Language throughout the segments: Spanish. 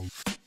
Bye.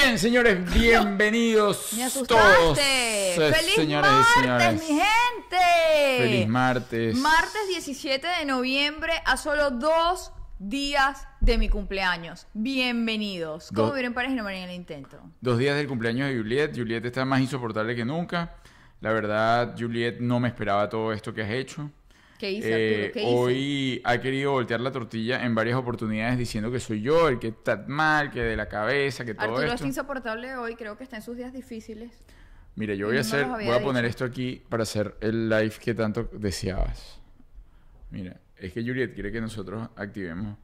Bien, señores, bienvenidos Me todos. ¡Feliz señores y martes, señores. mi gente! Feliz martes. Martes 17 de noviembre, a solo dos días de mi cumpleaños. Bienvenidos. ¿Cómo Do- vieron pareja y no en el intento? Dos días del cumpleaños de Juliet. Juliet está más insoportable que nunca. La verdad, Juliet no me esperaba todo esto que has hecho. ¿Qué hice, Eh, Arturo? ¿Qué hice? hoy ha querido voltear la tortilla en varias oportunidades diciendo que soy yo el que está mal, que de la cabeza, que todo Arturo esto. está insoportable hoy, creo que está en sus días difíciles. Mira, yo voy a hacer, voy a poner dicho. esto aquí para hacer el live que tanto deseabas. Mira, es que Juliet quiere que nosotros activemos.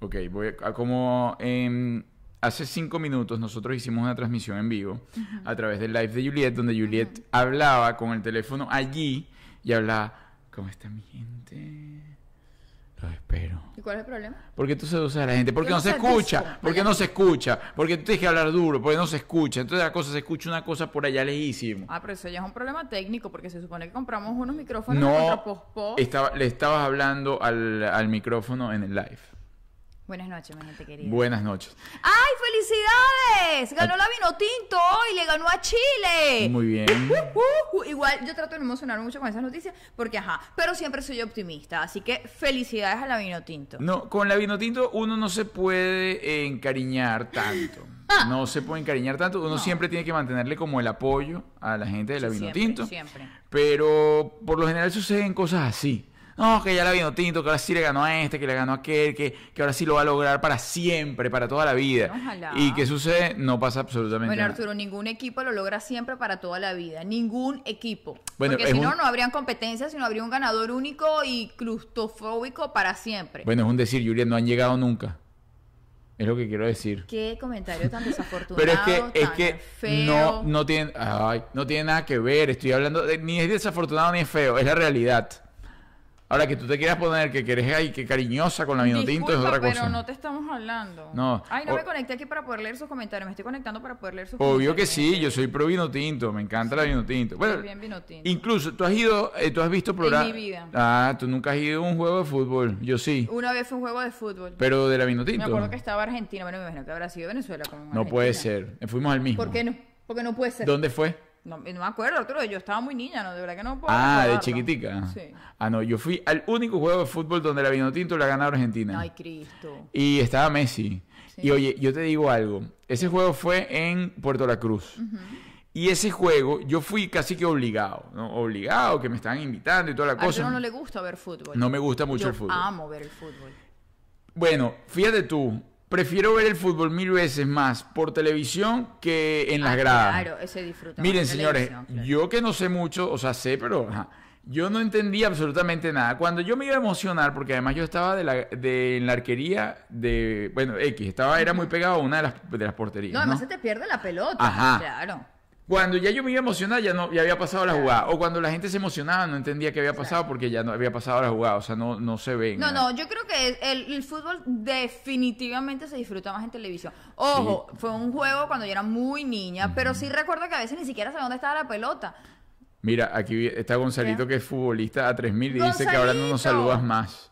Ok, voy a, como em, hace cinco minutos nosotros hicimos una transmisión en vivo a través del live de Juliet, donde Juliet hablaba con el teléfono allí y hablaba, ¿cómo está mi gente? Los espero. ¿Y cuál es el problema? ¿Por qué tú seduces a la gente? Porque no, no se escucha. Porque no se escucha. Porque tú tienes que hablar duro. Porque no se escucha. Entonces la cosa se escucha una cosa por allá lejísimo. Ah, pero eso ya es un problema técnico, porque se supone que compramos unos micrófonos No, contra estaba, le estabas hablando al, al micrófono en el live. Buenas noches, mi gente querida. Buenas noches. ¡Ay, felicidades! Ganó la vino tinto hoy, le ganó a Chile. Muy bien. Uh, uh, igual yo trato de no emocionarme mucho con esas noticias porque ajá, pero siempre soy optimista, así que felicidades a la vino tinto. No, con la vino tinto uno no se puede encariñar tanto. No se puede encariñar tanto. Uno Ah. No. siempre tiene que mantenerle como el apoyo a la gente de la vino Siempre, tinto. siempre. Pero por lo general suceden cosas así. No, que ya la vino tinto, que ahora sí le ganó a este, que le ganó a aquel, que, que ahora sí lo va a lograr para siempre, para toda la vida. Ojalá. ¿Y qué sucede? No pasa absolutamente Bueno, nada. Arturo, ningún equipo lo logra siempre para toda la vida. Ningún equipo. Bueno, Porque si no, un- no habrían competencias, sino habría un ganador único y claustrofóbico para siempre. Bueno, es un decir, Juliet, no han llegado nunca. Es lo que quiero decir. Qué comentario tan desafortunado. Pero es que, es que feo. no, no tiene, ay, no tiene nada que ver. Estoy hablando, de- ni es desafortunado ni es feo, es la realidad. Ahora que tú te quieras poner que quieres ay, que cariñosa con la vino tinto es otra cosa. pero no te estamos hablando. No, Ay, no o- me conecté aquí para poder leer sus comentarios. Me estoy conectando para poder leer sus Obvio que comentarios. sí, yo soy pro vino tinto, me encanta la vino tinto. Bueno, También vino tinto. incluso tú has ido, eh, tú has visto programas. mi vida. Ah, tú nunca has ido a un juego de fútbol, yo sí, Una vez fue un juego de fútbol. pero de la vino me acuerdo que estaba Argentina. Bueno, me imagino que habrá sido Venezuela. No puede ser, fuimos al mismo. ¿Por qué no? Porque no puede ser. ¿Dónde fue? No, no me acuerdo, Arturo. Yo estaba muy niña, ¿no? De verdad que no puedo. Ah, de chiquitica. Sí. Ah, no, yo fui al único juego de fútbol donde la vino tinto la ganó Argentina. Ay, Cristo. Y estaba Messi. Sí. Y oye, yo te digo algo. Ese juego fue en Puerto La Cruz. Y ese juego, yo fui casi que obligado, ¿no? Obligado, que me estaban invitando y toda la A cosa. Arturo no le gusta ver fútbol. No me gusta mucho Yo el fútbol. amo ver el fútbol. Bueno, fíjate tú, prefiero ver el fútbol mil veces más por televisión que en las Ah, gradas. Claro, ese disfruta. Miren, señores, claro. yo que no sé mucho, o sea, sé, pero ajá, yo no entendía absolutamente nada. Cuando yo me iba a emocionar, porque además yo estaba de la, de, en la arquería de, bueno, X, estaba, era muy pegado a una de las, de las porterías. No, ¿no? además se te pierde la pelota. Ajá. Claro. Cuando ya yo me iba a emocionar, ya no ya había pasado la jugada. O cuando la gente se emocionaba, no entendía qué había pasado porque ya no había pasado la jugada. O sea, no, no se ven. No, no, yo creo que el, el fútbol definitivamente se disfruta más en televisión. Ojo, fue un juego cuando yo era muy niña, pero sí recuerdo que a veces ni siquiera sabía dónde estaba la pelota. Mira, aquí está Gonzalito, ¿Qué? que es futbolista a 3000 y dice que ahora no nos saludas más.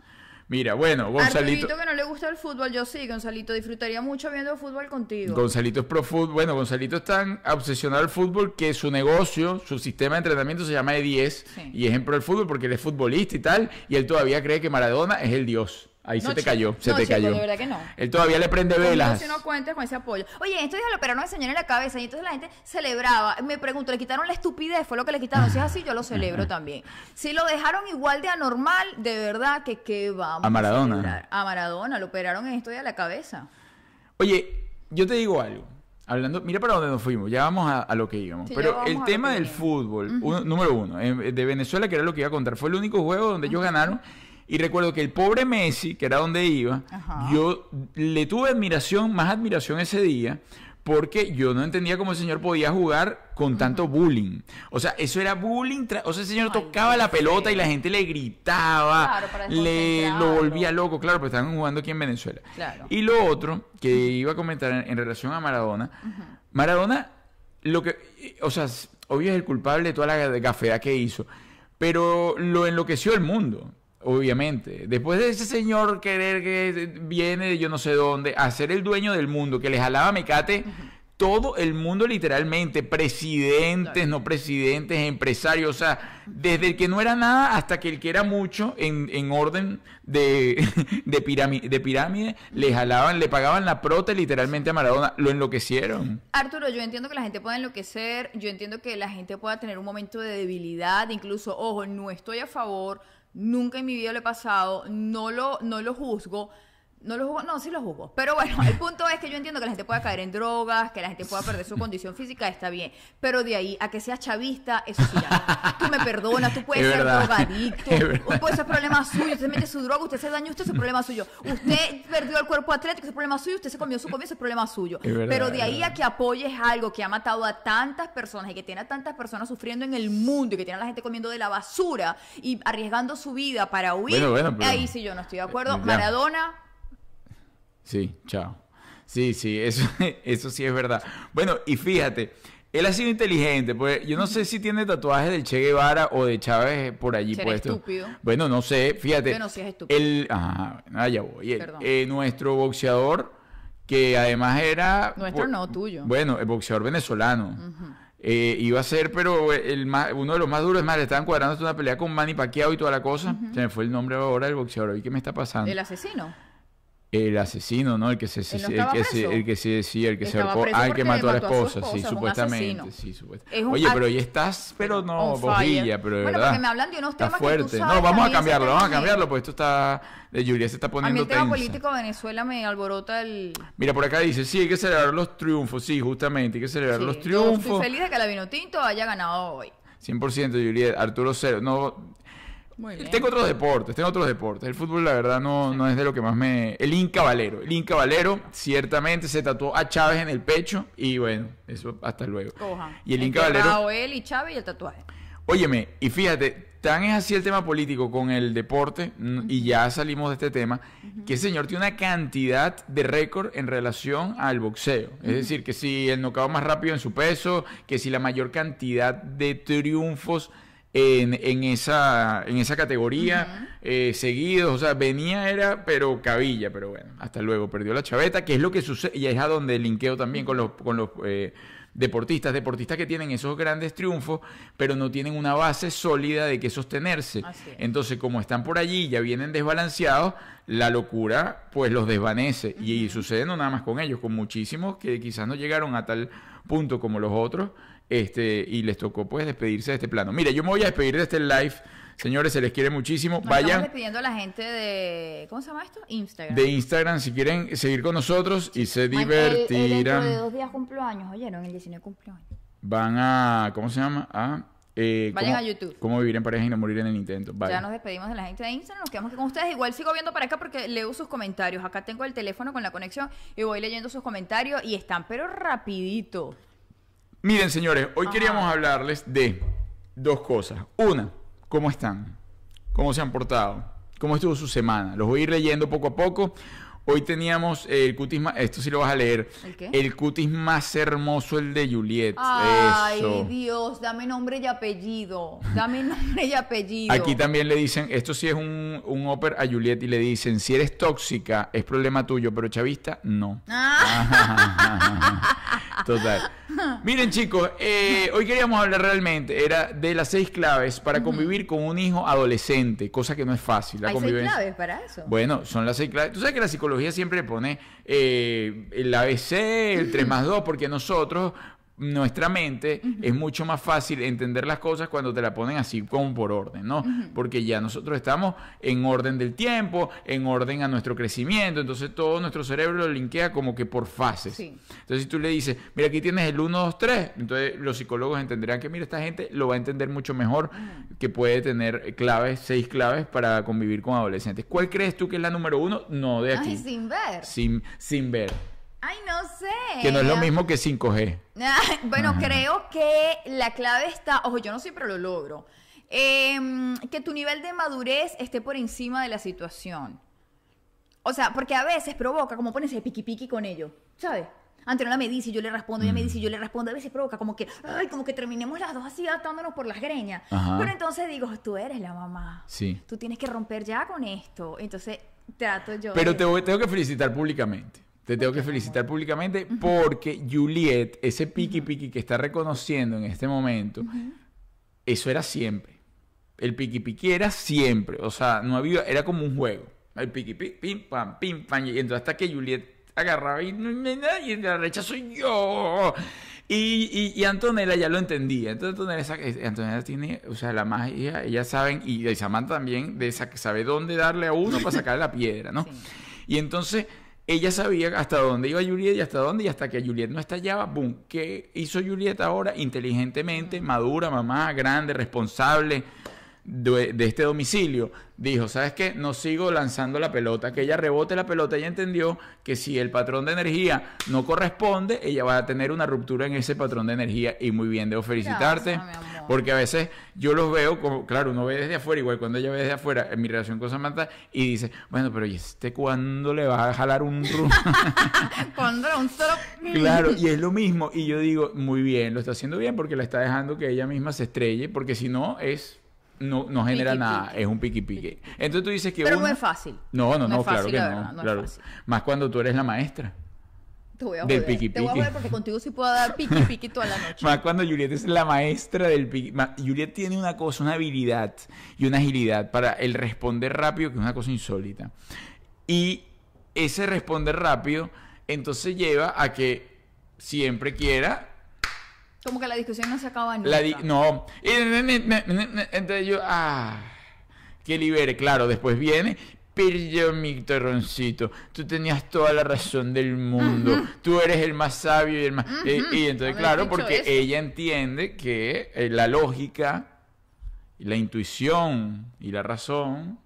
Mira, bueno, Gonzalito. Arturito que no le gusta el fútbol, yo sí, Gonzalito, disfrutaría mucho viendo fútbol contigo. Gonzalito es pro fútbol. Bueno, Gonzalito es tan obsesionado al fútbol que su negocio, su sistema de entrenamiento se llama E10 Sí. y es en pro del fútbol porque él es futbolista y tal. Y él todavía cree que Maradona es el dios. Ahí No, se te chico. cayó, se No, te chico, cayó. de verdad que no. Él todavía le prende velas. si no cuentes con ese apoyo. Oye, esto ya lo operaron al señor en la cabeza y entonces la gente celebraba. Me pregunto, ¿le quitaron la estupidez? Fue lo que le quitaron. Si es así, yo lo celebro también. Si lo dejaron igual de anormal, de verdad que qué vamos A Maradona. A Maradona, lo operaron en esto de la cabeza. Oye, yo te digo algo. Hablando, mira para dónde nos fuimos, ya vamos a, a lo que íbamos. Sí, ya Pero el tema del fútbol, uno- número uno, eh, de Venezuela, que era lo que iba a contar, fue el único juego donde ellos ganaron. Y recuerdo que el pobre Messi, que era donde iba, Ajá. yo le tuve admiración, más admiración ese día, porque yo no entendía cómo el señor podía jugar con tanto bullying. O sea, eso era bullying. O sea, el señor Ay, tocaba la pelota y la gente le gritaba, Claro, le lo volvía loco, claro, pero estaban jugando aquí en Venezuela. Claro. Y lo otro que iba a comentar en, en relación a Maradona, Maradona, lo que, o sea, obvio es el culpable de toda la gafea que hizo, pero lo enloqueció el mundo. Obviamente, después de ese señor querer que viene de yo no sé dónde a ser el dueño del mundo, que le jalaba mecate todo el mundo literalmente, presidentes, Claro. no presidentes, empresarios, o sea, desde el que no era nada hasta que el que era mucho en, en orden de, de, pirámide, de pirámide, le jalaban, le pagaban la prota literalmente a Maradona, lo enloquecieron. Arturo, yo entiendo que la gente pueda enloquecer, yo entiendo que la gente pueda tener un momento de debilidad, incluso, ojo, no estoy a favor, nunca en mi vida lo he pasado, no lo, no lo juzgo. No lo juzgo, no, sí lo juzgo. Pero bueno, el punto es que yo entiendo que la gente pueda caer en drogas, que la gente pueda perder su condición física, está bien. Pero de ahí a que seas chavista, eso sí ya. no. Tú me perdonas, tú puedes Es ser verdad. drogadicto, puede ser problema suyo, usted mete su droga, usted se dañó, usted es problema suyo. Usted perdió el cuerpo atlético, es problema suyo, usted se comió su comida, es problema suyo. Es verdad, Pero de ahí a que apoyes algo que ha matado a tantas personas y que tiene a tantas personas sufriendo en el mundo y que tiene a la gente comiendo de la basura y arriesgando su vida para huir, Bueno, bueno, ahí sí yo no estoy de acuerdo. Ya. Maradona, Sí, chao. Sí, sí, eso, eso sí es verdad. Bueno, y fíjate, él ha sido inteligente, pues yo no sé si tiene tatuajes del Che Guevara o de Chávez por allí Será puesto. estúpido. Bueno, no sé, fíjate. Bueno, sí es estúpido. El, ajá, bueno, allá voy. El- Perdón. eh, nuestro boxeador, que además era... Nuestro no, tuyo. Bueno, el boxeador venezolano. Eh, iba a ser, pero el más, uno de los más duros, es más, le estaban cuadrando hasta una pelea con Manny Pacquiao y toda la cosa. Se me fue el nombre ahora del boxeador. ¿Y qué me está pasando? el asesino. El asesino, ¿no? El que se, ¿Él no el que se, el que se, sí, el que se Estaba ah, el porque que mató a la a esposa, sí, supuestamente, sí, Oye, pero hoy estás, pero no, bojilla, pero de Bueno, verdad. porque me hablan de unos está temas que tú fuerte. sabes no, vamos a cambiarlo, vamos a cambiarlo, pues esto está, de Julia se está A mí poniendo el tema tensa. político de Venezuela me alborota el... Mira, por acá dice, sí, hay que celebrar los triunfos, sí, justamente, hay que celebrar Sí, los Yo triunfos. estoy feliz de que la Vinotinto haya ganado hoy. 100% Juliet, Arturo Cero. No, Muy bien. tengo otros deportes, tengo otros deportes. El fútbol, la verdad, no, no es de lo que más me. El Inca Valero. El Inca Valero, ciertamente, se tatuó a Chávez en el pecho. Y bueno, eso hasta luego. Cojan. Y el Inca Valero. Él y Chávez y el tatuaje. Óyeme, y fíjate, tan es así el tema político con el deporte, y ya salimos de este tema, que el señor tiene una cantidad de récord en relación al boxeo. Es decir, que si el knockout más rápido en su peso, que si la mayor cantidad de triunfos en, en esa, en esa categoría eh, seguidos, o sea, venía era, pero cabilla, pero bueno, hasta luego, perdió la chaveta, que es lo que sucede, y es a donde linkeo también con los... Con los eh, deportistas, deportistas que tienen esos grandes triunfos, pero no tienen una base sólida de que sostenerse. Entonces, como están por allí, ya vienen desbalanceados, la locura pues los desvanece. Y sucede no nada más con ellos, con muchísimos que quizás no llegaron a tal punto como los otros, este, y les tocó pues despedirse de este plano. Mira, yo me voy a despedir de este live. Señores, se les quiere muchísimo. Nos estamos Vayan despidiendo a la gente de... ¿Cómo se llama esto? Instagram. de Instagram si quieren seguir con nosotros y se Man, el- el dentro de divertirán. dos días ¿oyeron? El 19 cumplo años. van a, ¿cómo se llama? A, eh, Vayan cómo- a YouTube. Cómo vivir en pareja y no morir en el intento. Vaya. Ya nos despedimos de la gente de Instagram, nos quedamos aquí con ustedes. Igual sigo viendo para acá porque leo sus comentarios. Acá tengo el teléfono con la conexión y voy leyendo sus comentarios y están pero rapidito. Miren, señores, hoy Ajá. queríamos hablarles de dos cosas. Una, ¿cómo están? ¿Cómo se han portado? ¿Cómo estuvo su semana? Los voy a ir leyendo poco a poco. Hoy teníamos el cutis más, esto sí lo vas a leer. ¿El qué? El cutis más hermoso, el de Juliet. Ay, Eso. Dios, dame nombre y apellido. Dame nombre y apellido. Aquí también le dicen, esto sí es un, un a Juliet y le dicen, si eres tóxica es problema tuyo, pero chavista, no. Total. Miren chicos, eh, hoy queríamos hablar realmente, era de las seis claves para convivir con un hijo adolescente, cosa que no es fácil. La hay seis claves para eso. Bueno, son las seis claves. Tú sabes que la psicología siempre pone eh, el ABC, el 3 más 2, porque nosotros, nuestra mente, es mucho más fácil entender las cosas cuando te la ponen así como por orden, ¿no? Porque ya nosotros estamos en orden del tiempo, en orden a nuestro crecimiento, entonces todo nuestro cerebro lo linkea como que por fases. Sí. Entonces, si tú le dices, mira, aquí tienes el 1, 2, 3, entonces los psicólogos entenderán que, mira, esta gente lo va a entender mucho mejor, que puede tener claves, seis claves para convivir con adolescentes. ¿Cuál crees tú que es la número uno? No, de aquí. Ay, sin ver. sin, sin ver. Ay, no sé. Que no es lo mismo que 5G. bueno, creo que la clave está, ojo, yo no siempre lo logro, em, que tu nivel de madurez esté por encima de la situación. O sea, porque a veces provoca como ponerse piqui piqui con ellos, ¿sabes? Antonella me dice y yo le respondo, ella me dice y yo le respondo. A veces provoca como que, ay, como que terminemos las dos así atándonos por las greñas. Ajá. Pero entonces digo, tú eres la mamá. Sí. Tú tienes que romper ya con esto. Entonces trato yo. Pero de- te voy- tengo que felicitar públicamente. Te tengo que felicitar públicamente porque Juliet, ese piqui piqui que está reconociendo en este momento, eso era siempre. El piqui piqui era siempre. O sea, no había, era como un juego. El piqui piqui, pim pam, pim pam. Y entonces hasta que Juliet agarraba y, y la derecha soy yo. Y, y, y Antonella ya lo entendía. Entonces Antonella, esa- eh, Antonella tiene, o sea, la magia, ellas saben, y Samantha también, de esa que sabe dónde darle a uno para sacarle la piedra, ¿no? Sí. Y entonces ella sabía hasta dónde iba Juliet y hasta dónde, y hasta que Juliet no estallaba, ¡boom! ¿Qué hizo Juliet ahora? Inteligentemente, madura, mamá, grande, responsable de, de este domicilio. Dijo, ¿sabes qué? No sigo lanzando la pelota, que ella rebote la pelota. Ella entendió que si el patrón de energía no corresponde, ella va a tener una ruptura en ese patrón de energía. Y muy bien, debo felicitarte. Gracias. Porque a veces yo los veo como, claro, uno ve desde afuera, igual cuando ella ve desde afuera en mi relación con Samantha y dice, bueno, pero ¿y este cuándo le va a jalar un ru-?" Cuando un solo... Claro, y es lo mismo. Y yo digo, muy bien, lo está haciendo bien porque la está dejando que ella misma se estrelle, porque si no, es. No, no genera Piqui, nada, piqui. es un piqui piqui. Entonces tú dices que Pero uno- no es fácil. No, no, no, claro fácil, que no. verdad, no es claro. fácil. Más cuando tú eres la maestra. Te voy a Del joder. piqui, Te voy a joder porque contigo sí puedo dar piqui piqui toda la noche. Más cuando Juliet es la maestra del piqui. Juliet tiene una cosa, una habilidad y una agilidad para el responder rápido, que es una cosa insólita. Y ese responder rápido, entonces lleva a que siempre quiera Como que la discusión no se acaba nunca. La di- no. Entonces yo, ah, que libere. Claro, después viene, pero mi terroncito, tú tenías toda la razón del mundo. Tú eres el más sabio y el más... y entonces, Haber claro, porque eso. ella entiende que eh, la lógica, la intuición y la razón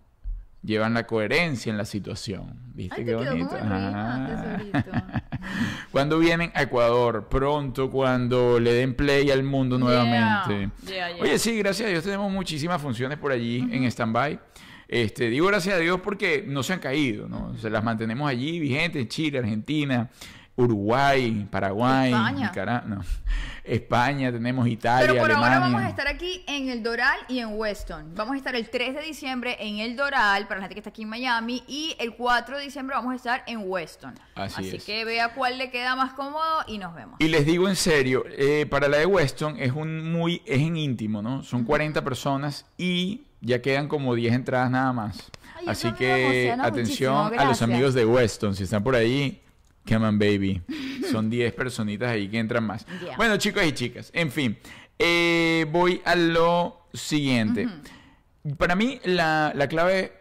llevan la coherencia en la situación. ¿Viste Ay, qué bonito? Ah. tesorito. Cuando vienen a Ecuador, pronto, cuando le den play al mundo nuevamente. Yeah, yeah. Oye, sí, gracias a Dios tenemos muchísimas funciones por allí en stand-by. Este, digo gracias a Dios porque no se han caído, ¿no? Se las mantenemos allí vigentes, Chile, Argentina, Uruguay, Paraguay, España. Nicaragua, no. España, tenemos Italia, Pero por Alemania. ahora vamos a estar aquí en el Doral y en Weston. Vamos a estar el 3 de diciembre en el Doral, para la gente que está aquí en Miami, y el 4 de diciembre vamos a estar en Weston. Así es. que vea cuál le queda más cómodo y nos vemos. Y les digo en serio, eh, para la de Weston es un muy, es en íntimo, ¿no? Son 40 personas y ya quedan como 10 entradas nada más. Ay, Así que atención a los amigos de Weston, si están por ahí, come on baby. Son 10 personitas ahí que entran más. Bueno, chicos y chicas, en fin, eh, voy a lo siguiente. Para mí la, la clave,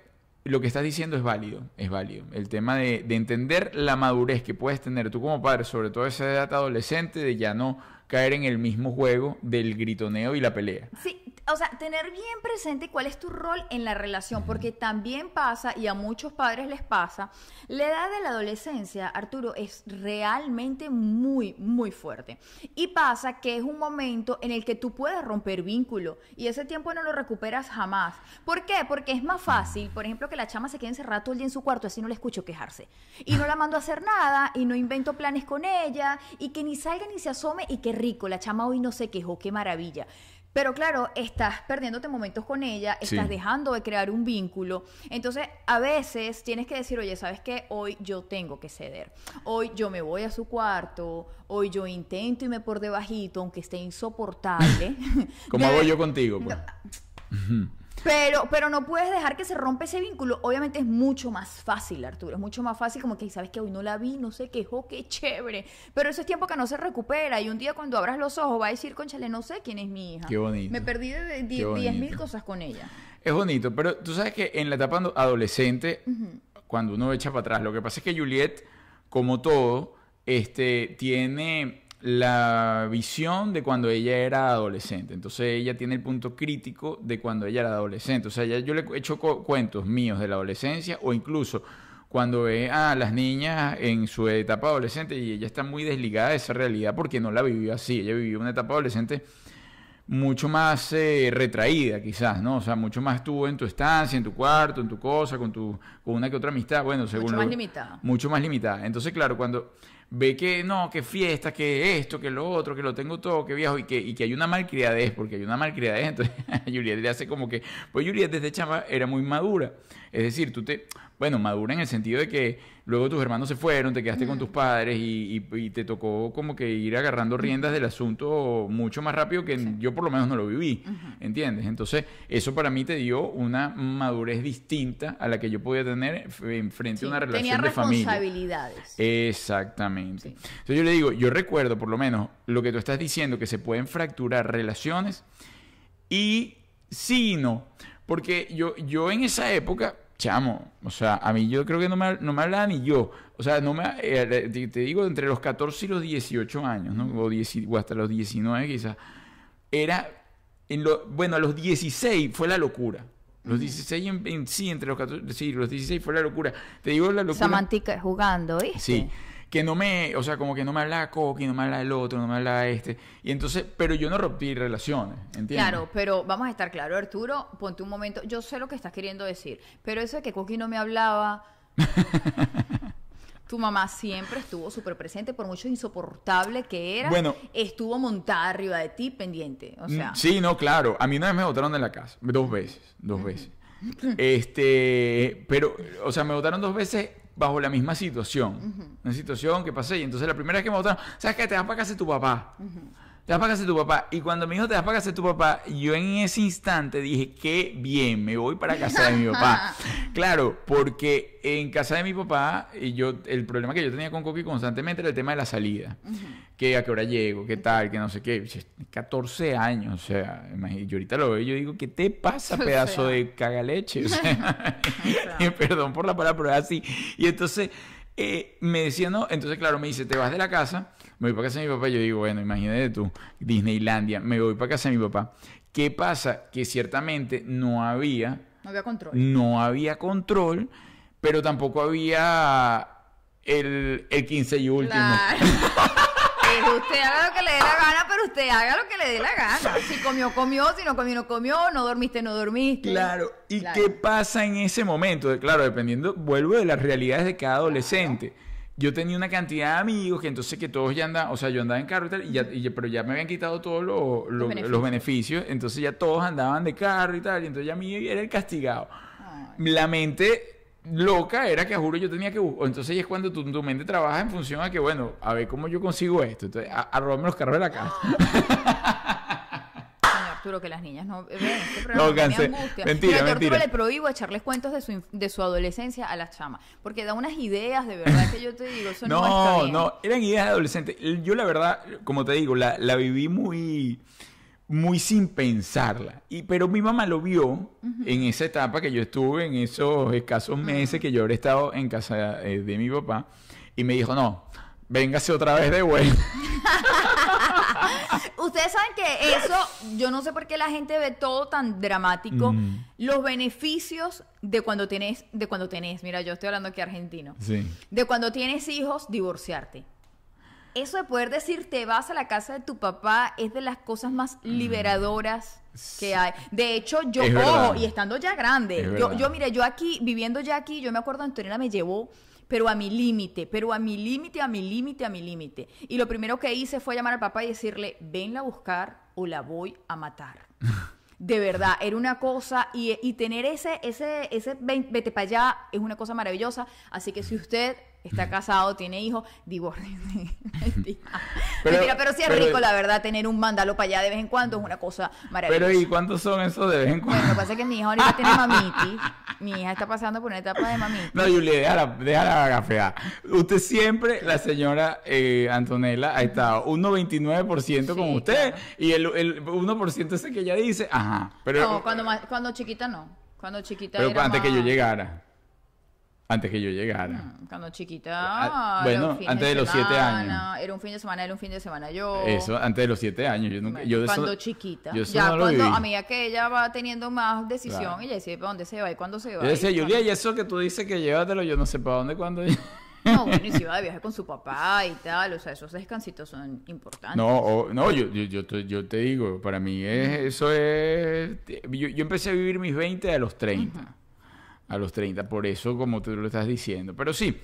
lo que estás diciendo es válido, es válido. El tema de, de entender la madurez que puedes tener tú como padre, sobre todo esa edad adolescente, de ya no caer en el mismo juego del gritoneo y la pelea. Sí, o sea, tener bien presente cuál es tu rol en la relación, porque también pasa, y a muchos padres les pasa, la edad de la adolescencia, Arturo, es realmente muy, muy fuerte. Y pasa que es un momento en el que tú puedes romper vínculo, y ese tiempo no lo recuperas jamás. ¿Por qué? Porque es más fácil, por ejemplo, que la chama se quede encerrada todo el día en su cuarto, así no la escucho quejarse. Y no la mando a hacer nada, y no invento planes con ella, y que ni salga ni se asome, y qué rico, la chama hoy no se quejó, qué maravilla. Pero claro, estás perdiéndote momentos con ella, Sí. estás dejando de crear un vínculo. Entonces, a veces tienes que decir, oye, ¿sabes qué? Hoy yo tengo que ceder. Hoy yo me voy a su cuarto, hoy yo intento irme por debajito, aunque esté insoportable. Como hago yo contigo. pues. Pero, pero no puedes dejar que se rompa ese vínculo. Obviamente es mucho más fácil, Arturo. Es mucho más fácil como que, ¿sabes que Hoy no la vi, no se quejó, qué chévere. Pero eso es tiempo que no se recupera. Y un día cuando abras los ojos va a decir, conchale, no sé quién es mi hija. Qué bonito. Me perdí de de- Qué die- diez mil bonito. cosas con ella. Es bonito, pero tú sabes que en la etapa ado- adolescente, cuando uno echa para atrás, lo que pasa es que Juliet, como todo, este, tiene la visión de cuando ella era adolescente. Entonces ella tiene el punto crítico de cuando ella era adolescente. O sea, ya yo le he hecho cu- cuentos míos de la adolescencia o incluso cuando ve a las niñas en su etapa adolescente y ella está muy desligada de esa realidad porque no la vivió así. Ella vivió una etapa adolescente mucho más eh, retraída quizás, ¿no? O sea, mucho más tú en tu estancia, en tu cuarto, en tu cosa, con tu con una que otra amistad, bueno, según Mucho lo- más limitada. Mucho más limitada. Entonces, claro, cuando ve que no, que fiesta, que esto, que lo otro, que lo tengo todo, que viajo y que, y que hay una malcriadez, porque hay una malcriadez, entonces Juliet le hace como que, pues Juliet desde chama era muy madura. Es decir, tú te, bueno, madura en el sentido de que luego tus hermanos se fueron, te quedaste con tus padres y, y- y te tocó como que ir agarrando riendas del asunto mucho más rápido que yo por lo menos no lo viví, ¿entiendes? Entonces, eso para mí te dio una madurez distinta a la que yo podía tener en frente Sí, a una relación tenía de familia. responsabilidades. Exactamente. Entonces yo le digo, yo recuerdo por lo menos lo que tú estás diciendo, que se pueden fracturar relaciones y sí y no. Porque yo, yo en esa época, chamo, o sea, a mí yo creo que no me, no me hablaba ni yo. O sea, no me, eh, te, te digo, entre los 14 y los 18 años, ¿no? O, 10 o hasta los 19 quizás. Era, en lo, bueno, a los 16 fue la locura. Los 16 en, en sí, entre los 14, sí, los 16 fue la locura. Te digo la locura. Samantica jugando, ¿viste? Sí. Que no me, o sea, como que no me hablaba Coqui, no me hablaba el otro, no me hablaba este. Y entonces, pero yo no rompí relaciones, ¿entiendes? Claro, pero vamos a estar claro, Arturo, ponte un momento. Yo sé lo que estás queriendo decir, pero eso de que Coqui no me hablaba. tu mamá siempre estuvo súper presente, por mucho insoportable que era. Bueno. estuvo montada arriba de ti, pendiente. O sea, Mm, Sí, no, claro. A mí una vez me votaron de la casa. Dos veces. Dos veces. Este, pero, o sea, me votaron dos veces bajo la misma situación. Una situación que pasé. Y entonces la primera vez que me votaron, ¿sabes qué? Te vas para casa de tu papá. Te vas para casa de tu papá. Y cuando me dijo te vas para casa de tu papá, yo en ese instante dije, qué bien, me voy para casa de mi papá. claro, porque en casa de mi papá, y yo, el problema que yo tenía con Coqui constantemente era el tema de la salida. Que a qué hora llego, qué tal, que no sé qué. 14 años, o sea, imagínate, yo ahorita lo veo y yo digo, ¿qué te pasa, O sea. pedazo de cagaleche? O sea, perdón por la palabra, pero es así. Y entonces eh, me decía, no, entonces claro, me dice, te vas de la casa, me voy para casa de mi papá. Yo digo, bueno, imagínate tú, Disneylandia, me voy para casa de mi papá. ¿Qué pasa? Que ciertamente no había, no había control. no había control, pero tampoco había el, el 15 y último. Claro. Usted haga lo que le dé la gana, pero usted haga lo que le dé la gana. Si comió, comió, si no comió, no comió, no dormiste, no dormiste. Claro, ¿y Claro. qué pasa en ese momento? Claro, dependiendo, vuelvo de las realidades de cada adolescente. Yo tenía una cantidad de amigos que entonces que todos ya andaban, o sea, yo andaba en carro y tal, y ya, y pero ya me habían quitado todos lo- lo- los, beneficios. beneficios. entonces ya todos andaban de carro y tal, y entonces ya a mí era el castigado. Ay. La mente loca era que, juro, yo tenía que buscar, entonces ya es cuando tu, tu mente trabaja en función a que, bueno, a ver cómo yo consigo esto, entonces a, a robarme los carros de la casa. Arturo, que las niñas no ven este programa. No, me cansé. angustia. Mentira, Mira, Arturo mentira. le prohíbo echarles cuentos de su, de su adolescencia a las chamas. Porque da unas ideas de verdad que yo te digo, eso no, está No, bien. no, eran ideas de adolescente. Yo la verdad, como te digo, la, la viví muy, muy sin pensarla. Y, pero mi mamá lo vio en esa etapa que yo estuve, en esos escasos meses que yo habré estado en casa eh, de mi papá. Y me dijo, no, véngase otra vez de vuelta. Ustedes saben que eso, yo no sé por qué la gente ve todo tan dramático. Mm. Los beneficios de cuando tenés, de cuando tenés, mira, yo estoy hablando aquí argentino. Sí. De cuando tienes hijos, divorciarte. Eso de poder decir te vas a la casa de tu papá es de las cosas más liberadoras que hay. De hecho, yo, Mm. Es ojo, verdad. y estando ya grande, Es yo, yo, mire, yo aquí, viviendo ya aquí, yo me acuerdo Antonella me llevó, pero a mi límite, pero a mi límite, a mi límite, a mi límite. Y lo primero que hice fue llamar al papá y decirle, venla a buscar o la voy a matar. De verdad, era una cosa, y, y tener ese, ese, ese vete para allá es una cosa maravillosa. Así que si usted está casado, tiene hijos. Mentira. Pero- Mentira, pero sí es pero- rico, la verdad, tener un mándalo para allá de vez en cuando es una cosa maravillosa. Pero ¿y cuántos son esos de vez en Bueno, cuando? lo que pasa es que mi hija ahorita tiene mamitis. Mi hija está pasando por una etapa de mamitis. No, Julia, déjala, déjala gafear. Usted siempre, la señora eh, Antonella, ha estado un 99% con Sí, usted claro. y el, el 1% ese que ella dice, ajá. Pero, no, cuando, ma- cuando chiquita no. Cuando chiquita pero era antes que más- yo llegara. Antes que yo llegara. Mm, Cuando chiquita. Ah, era bueno, antes de los siete semana, Era un fin de semana, era un fin de semana yo. Eso, antes de los siete años. Yo nunca, yo de eso- cuando chiquita. yo ya no cuando, a medida que ella va teniendo más decisión, Claro. ella decide para dónde se va y cuándo se va. Yo decía, Julia, y eso que tú dices que llévatelo, yo no sé para dónde, cuándo. No, bueno, y si va de viaje con su papá y tal, o sea, esos descansitos son importantes. No, o- no yo, yo, yo, te, yo te digo, para mí es, eso es... Yo, yo empecé a vivir mis 20 a los 30. A los 30, por eso como tú lo estás diciendo. Pero sí,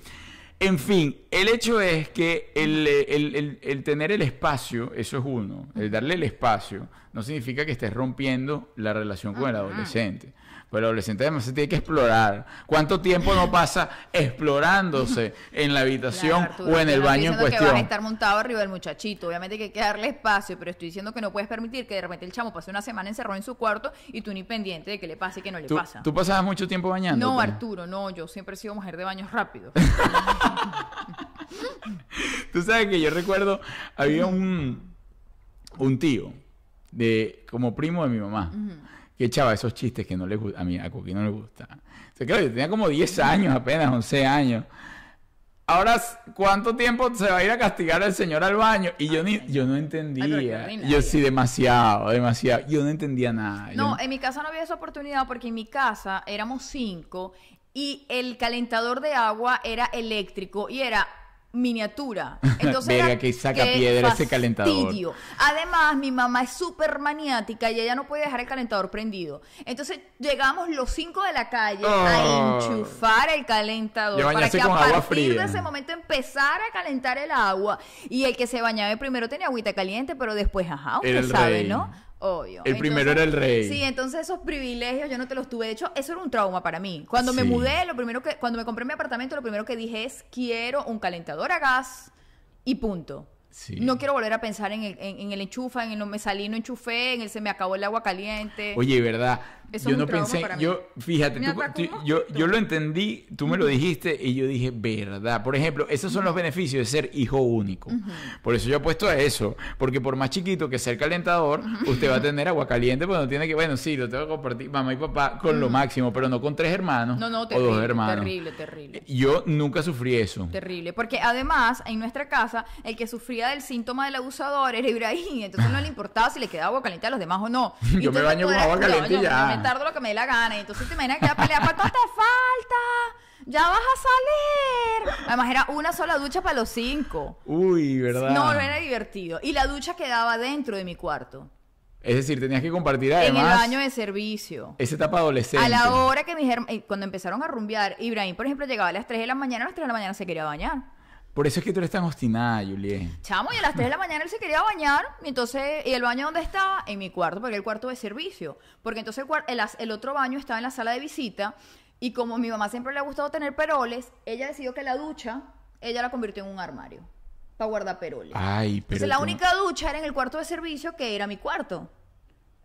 en fin, el hecho es que el, el- el- el tener el espacio, eso es uno. El darle el espacio no significa que estés rompiendo la relación con el adolescente. Pero el adolescente además se tiene que explorar. ¿Cuánto tiempo no pasa explorándose en la habitación Claro, Arturo, o en el no baño en cuestión? que vas a estar montado arriba del muchachito. Obviamente que hay que darle espacio, pero estoy diciendo que no puedes permitir que de repente el chamo pase una semana encerrado en su cuarto y tú ni pendiente de que le pase y que no le ¿Tú, pasa. tú pasabas mucho tiempo bañando? no, Arturo, no, yo siempre he sido mujer de baños rápidos. Tú sabes que yo recuerdo, había un, un tío, de, como primo de mi mamá, que echaba esos chistes que no le a mí, a Coqui no le gustaban. O sea, claro, yo tenía como 10 años apenas, 11 años. Ahora, ¿cuánto tiempo se va a ir a castigar al señor al baño? Y yo, ni, yo no entendía. Ay, yo sí, demasiado, demasiado. Yo no entendía nada. No- en mi casa no había esa oportunidad porque en mi casa éramos cinco y el calentador de agua era eléctrico y era miniatura. Entonces Verga, era- que saca piedra ese calentador. Además, mi mamá es súper maniática y ella no puede dejar el calentador prendido. Entonces llegamos los cinco de la calle Oh. a enchufar el calentador para que a partir fría. de ese momento empezara a calentar el agua. Y el que se bañaba primero tenía agüita caliente, pero después, ajá, usted sabe. ¿no? Obvio. El primero era el rey. Sí, entonces esos privilegios yo no te los tuve. De hecho, eso era un trauma para mí. Cuando me mudé, lo primero que, cuando me compré mi apartamento, lo primero que dije es quiero un calentador a gas y punto. Sí. No quiero volver a pensar en el, en, en el enchufa, en el no me salí, no enchufé, en el se me acabó el agua caliente. Oye, ¿verdad? Eso yo es un no pensé, para mí. yo, fíjate, tú- tú- yo, yo lo entendí, tú me lo dijiste y yo dije, ¿verdad? Por ejemplo, esos son los beneficios de ser hijo único. Por eso yo apuesto a eso, porque por más chiquito que sea el calentador, usted va a tener agua caliente, pues no tiene que, bueno, sí, lo tengo que compartir mamá y papá con lo máximo, pero no con tres hermanos no, no, o terrible, dos hermanos. terrible, terrible. Yo nunca sufrí eso. Terrible, porque además en nuestra casa el que sufría del síntoma del abusador era Ibrahim, entonces no le importaba si le quedaba agua caliente a los demás o no. Yo me baño con agua caliente ya. Me tardo lo que me dé la gana, y entonces te imaginas que la pelea, ¿cuánto te falta? Ya vas a salir. Además era una sola ducha para los cinco. Uy, ¿verdad? No, no era divertido. Y la ducha quedaba dentro de mi cuarto, Es decir, tenías que compartir en el además baño de servicio. esa etapa adolescente. A la hora que mis herma- eh, cuando empezaron a rumbear, Ibrahim, por ejemplo, llegaba a las 3 de la mañana, a las 3 de la mañana se quería bañar. Por eso es que tú eres tan obstinada, Juliet. Chamo, y a las 3 de la mañana él se quería bañar, y entonces, ¿y el baño dónde estaba? En mi cuarto, porque el cuarto de servicio. Porque entonces el, el, el otro baño estaba en la sala de visita, y como a mi mamá siempre le ha gustado tener peroles, ella decidió que la ducha, ella la convirtió en un armario, para guardar peroles. Ay, pero. entonces la única ducha era en el cuarto de servicio, que era mi cuarto.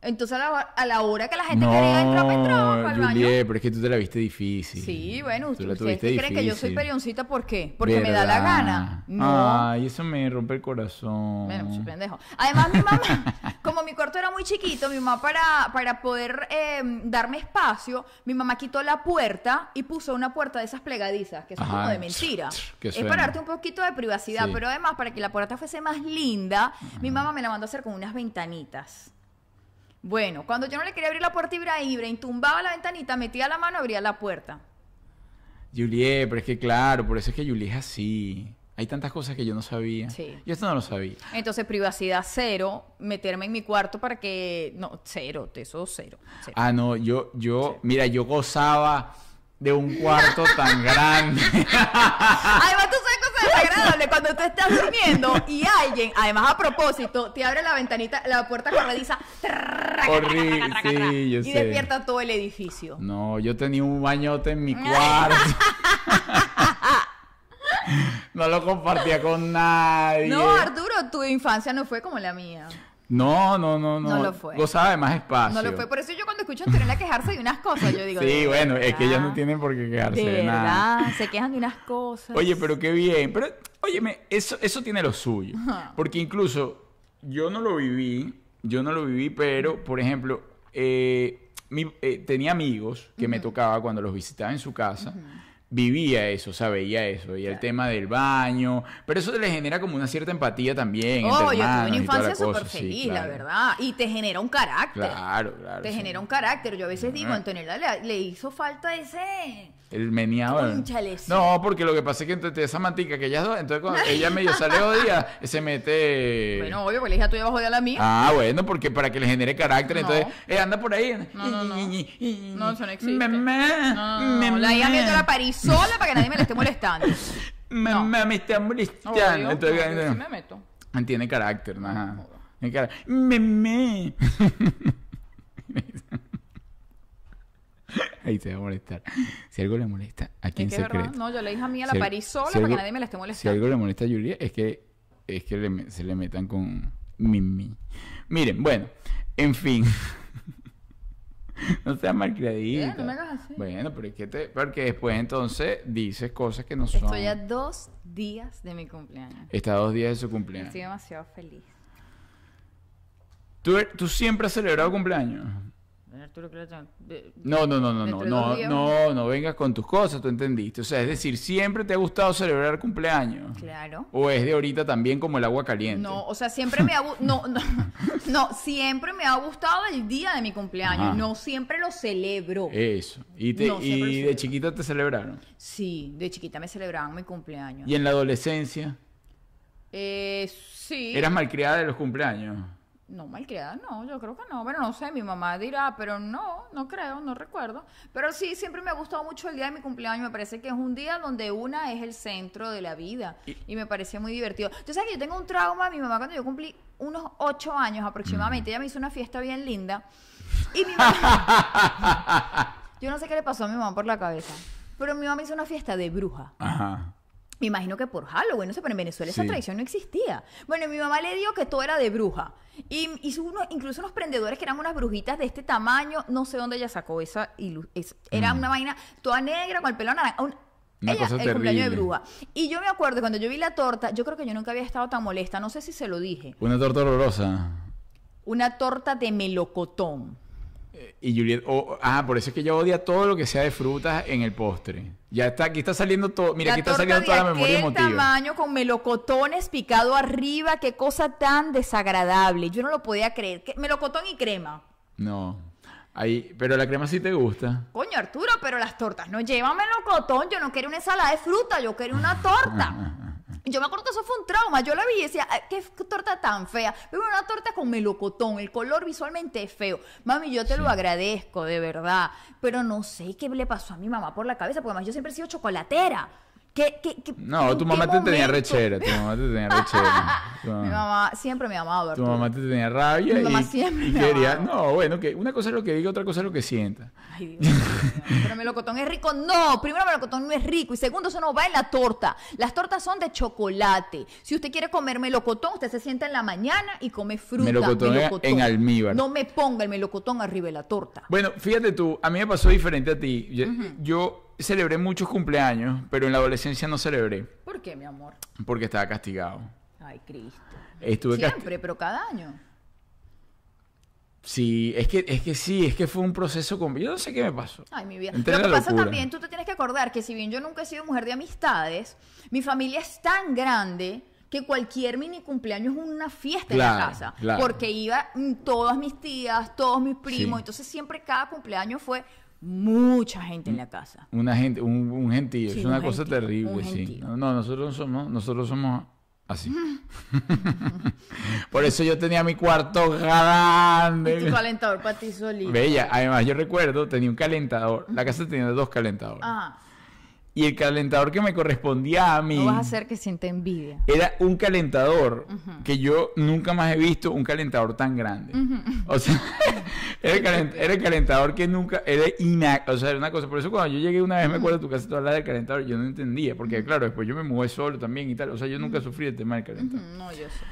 Entonces a la, a la hora que la gente no, quería entrar, pues entraba para el baño. Pero es que tú te la viste difícil. Sí, bueno, Tú la ustedes creen que yo soy perioncita, ¿por qué? Porque me da la gana. No. Ay, eso me rompe el corazón. Bueno, soy pendejo. Además, mi mamá, como mi cuarto era muy chiquito, mi mamá para, para poder eh, darme espacio, mi mamá quitó la puerta y puso una puerta de esas plegadizas, que son Ajá. como de mentira. Es para darte un poquito de privacidad, Sí. pero además para que la puerta fuese más linda, mi mamá me la mandó a hacer con unas ventanitas. Bueno, cuando yo no le quería abrir la puerta a Ibrahim, tumbaba la ventanita, metía la mano, abría la puerta. Juliet, pero es que claro, por eso es que Juliet es así. Hay tantas cosas que yo no sabía. Sí. Yo esto no lo sabía. Entonces, privacidad cero, meterme en mi cuarto para que... No, cero, eso cero. cero. Ah, no, yo, yo, mira, yo gozaba de un cuarto tan grande. Además, tú sabes cuando tú estás durmiendo y alguien, además a propósito, te abre la ventanita, la puerta corrediza Horrible, sí, yo y sé. despierta todo el edificio. No, yo tenía un bañote en mi cuarto. no lo compartía con nadie. No, Arturo, tu infancia no fue como la mía. No, no, no, no. No lo fue. Gozaba de más espacio. No lo fue. Por eso yo cuando escucho a Antonella quejarse de unas cosas, yo digo. Sí, de bueno, es que ellas no tienen por qué quejarse De de, nada. verdad, se quejan de unas cosas. Oye, pero qué bien. Pero, óyeme, eso, eso tiene lo suyo. Ajá. Porque incluso yo no lo viví, yo no lo viví, pero, por ejemplo, eh, mi- eh, tenía amigos que me tocaba cuando los visitaba en su casa. Vivía eso, o sea, veía eso, veía el tema del baño, pero eso le genera como una cierta empatía también. entre Oh, yo tuve una la infancia súper sí, feliz, la claro. verdad. Y te genera un carácter. Claro, claro. Te sí. genera un carácter. Yo a veces digo, Ah. Antonella le, le hizo falta ese. El meneado. Sí. No, porque lo que pasa es que entre esa mantica que ellas dos, entonces cuando ella medio sale día se mete. Bueno, obvio, porque la hija tuya bajo de la mía. Ah, bueno, porque para que le genere carácter, No. entonces, eh, anda por ahí. No, no, no. No, eso no existe. Mamá, No, no, no, La hija mía te la parí sola para que nadie me la esté molestando. Mamá, me está No, molestando. obvio, Entonces, no, eh, sí me meto. Tiene carácter, ajá. Tiene cara- Meme. Ahí te va a molestar. Si algo le molesta, que es verdad. secreto. No, yo la hija mía la Si al- parí sola si para algo- que nadie me la esté Si molestando. algo le molesta a Julia es que, es que le me- se le metan con Mimi. Miren, bueno, en fin. no seas malcriadita. Eh, no me hagas así. Bueno, pero es que te, porque después entonces dices cosas que no son. Estoy a dos días de mi cumpleaños. Está a dos días de su cumpleaños. Estoy demasiado feliz. ¿Tú, tú siempre has celebrado cumpleaños? Arturo, ¿qué le tengo? De- No, no, no, no, no, no, no, no vengas con tus cosas, tú entendiste. O sea, es decir, ¿siempre te ha gustado celebrar cumpleaños? Claro. ¿O es de ahorita también como el agua caliente? No, o sea, siempre me ha no, no, no, siempre me ha gustado el día de mi cumpleaños. Ajá. No siempre lo celebro. Eso. ¿Y, te- No, y de chiquita te celebraron? Sí, de chiquita me celebraban mi cumpleaños. ¿Y en la adolescencia? Eh, sí. ¿Eras malcriada de los cumpleaños? No, malcriada, no, yo creo que no. Pero no sé, mi mamá dirá, pero no, no creo, no recuerdo. Pero sí, siempre me ha gustado mucho el día de mi cumpleaños. Me parece que es un día donde una es el centro de la vida. Y, me parecía muy divertido. Tú sabes que yo tengo un trauma. Mi mamá, cuando yo cumplí unos ocho años aproximadamente, ella me hizo una fiesta bien linda. Y mi mamá. yo no sé qué le pasó a mi mamá por la cabeza. Pero mi mamá hizo una fiesta de bruja. Ajá. Me imagino que por Halloween, no sé, pero en Venezuela esa Sí. tradición no existía. Bueno, mi mamá le dio que todo era de bruja. Y hizo uno, incluso unos prendedores que eran unas brujitas de este tamaño. No sé dónde ella sacó esa. ilu- es- era una vaina toda negra con el pelo naranja. un- Mm. Una ella, cosa el cumpleaños de bruja. Y yo me acuerdo cuando yo vi la torta, yo creo que yo nunca había estado tan molesta. No sé si se lo dije. Una torta horrorosa. Una torta de melocotón. Y Juliet, oh, ah, por eso es que ella odia todo lo que sea de frutas en el postre. Ya está, aquí está saliendo todo. Mira, la aquí está saliendo toda la memoria emotiva. tamaño con melocotones picado arriba, qué cosa tan desagradable. Yo no lo podía creer. ¿Qué- Melocotón y crema. No. Ahí, pero la crema sí te gusta. Coño, Arturo, pero las tortas no llevan melocotón. Yo no quería una ensalada de fruta, yo quería una torta. Yo me acuerdo que eso fue un trauma. Yo la vi y decía, "Ay, qué torta tan fea. Pero una torta con melocotón. El color visualmente es feo. Mami, yo te lo agradezco, de verdad. Pero no sé qué le pasó a mi mamá por la cabeza, porque además yo siempre he sido chocolatera. ¿Qué, qué, qué- No, tu mamá te tenía rechera. Tu mamá te tenía rechera. Mi mamá, siempre me amado, tu mamá te tenía rabia Mi mamá y, siempre y me quería. amaba. No, bueno, que una cosa es lo que diga, otra cosa es lo que sienta. Ay, Dios mío. Pero melocotón es rico. No, primero melocotón no es rico y segundo eso no va en la torta. Las tortas son de chocolate. Si usted quiere comer melocotón, usted se sienta en la mañana y come fruta. Melocotón en- en almíbar. No me ponga el melocotón arriba de la torta. Bueno, fíjate tú, a mí me pasó diferente a ti. Yo, yo celebré muchos cumpleaños, pero en la adolescencia no celebré ¿Por qué, mi amor? porque estaba castigado. Ay, Cristo. Estuve Siempre, pero cada año. Sí, es que, es que sí, es que fue un proceso con... Yo no sé qué me pasó. Ay, mi vida. Entré Lo que pasa locura. también, tú te tienes que acordar que si bien yo nunca he sido mujer de amistades, mi familia es tan grande que cualquier mini cumpleaños es una fiesta en la casa. claro. Porque iba mm, todas mis tías, todos mis primos. Sí. Entonces siempre cada cumpleaños fue mucha gente en la casa. Una gente, un, un gentío, Sí, es una un cosa gentío, terrible, un sí. No, no, nosotros no somos, nosotros somos así. Por eso yo tenía mi cuarto Y tu grande. calentador para ti solito. Bella, además yo recuerdo, tenía un calentador, la casa tenía dos calentadores. Ajá. Y el calentador que me correspondía a mí No vas a hacer que sienta envidia. era un calentador que yo nunca más he visto un calentador tan grande. O sea, era el, calent- era el calentador que nunca, era inac, o sea, era una cosa. Por eso cuando yo llegué una vez, me acuerdo a tu casa, tú hablabas del calentador, yo no entendía, porque claro, después yo me mudé solo también y tal. O sea, yo nunca sufrí el tema del calentador. No, yo sé.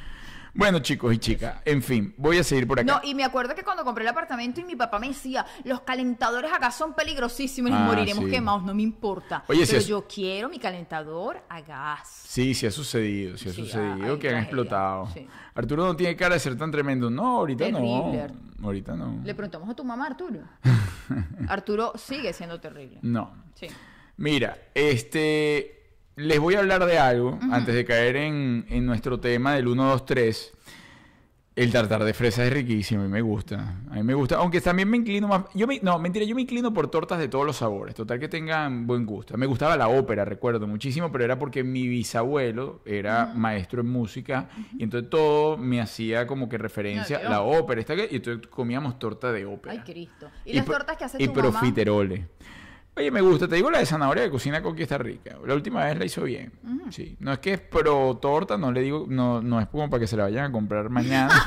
Bueno, chicos y chicas, en fin, voy a seguir por acá. No, y me acuerdo que cuando compré el apartamento y mi papá me decía, los calentadores acá son peligrosísimos y Ah, moriremos sí. quemados, no me importa. Oye, si Pero es- yo quiero mi calentador a gas. Sí, sí ha sucedido, sí ha Sí, sucedido, que han explotado. sí. Arturo no tiene cara de ser tan tremendo. No, ahorita Terrible, no. Ahorita no. Le preguntamos a tu mamá, Arturo. Arturo sigue siendo terrible. No. Sí. Mira, este. Les voy a hablar de algo antes de caer en, en nuestro tema del 1, 2, 3. El tartar de fresa es riquísimo y me gusta. A mí me gusta. Aunque también me inclino más. Yo me- no, mentira, yo me inclino por tortas de todos los sabores. Total que tengan buen gusto. Me gustaba la ópera, recuerdo muchísimo, pero era porque mi bisabuelo era maestro en música. Y entonces todo me hacía como que referencia a la ópera. Esta y entonces comíamos torta de ópera. Ay, Cristo. ¿Y, las pro- tortas que hace y tu mamá? profiterole. Oye, me gusta. Te digo, la de zanahoria de cocina Coqui está rica. La última vez la hizo bien. Sí. No es que es pro torta, no le digo, no, no es como para que se la vayan a comprar mañana.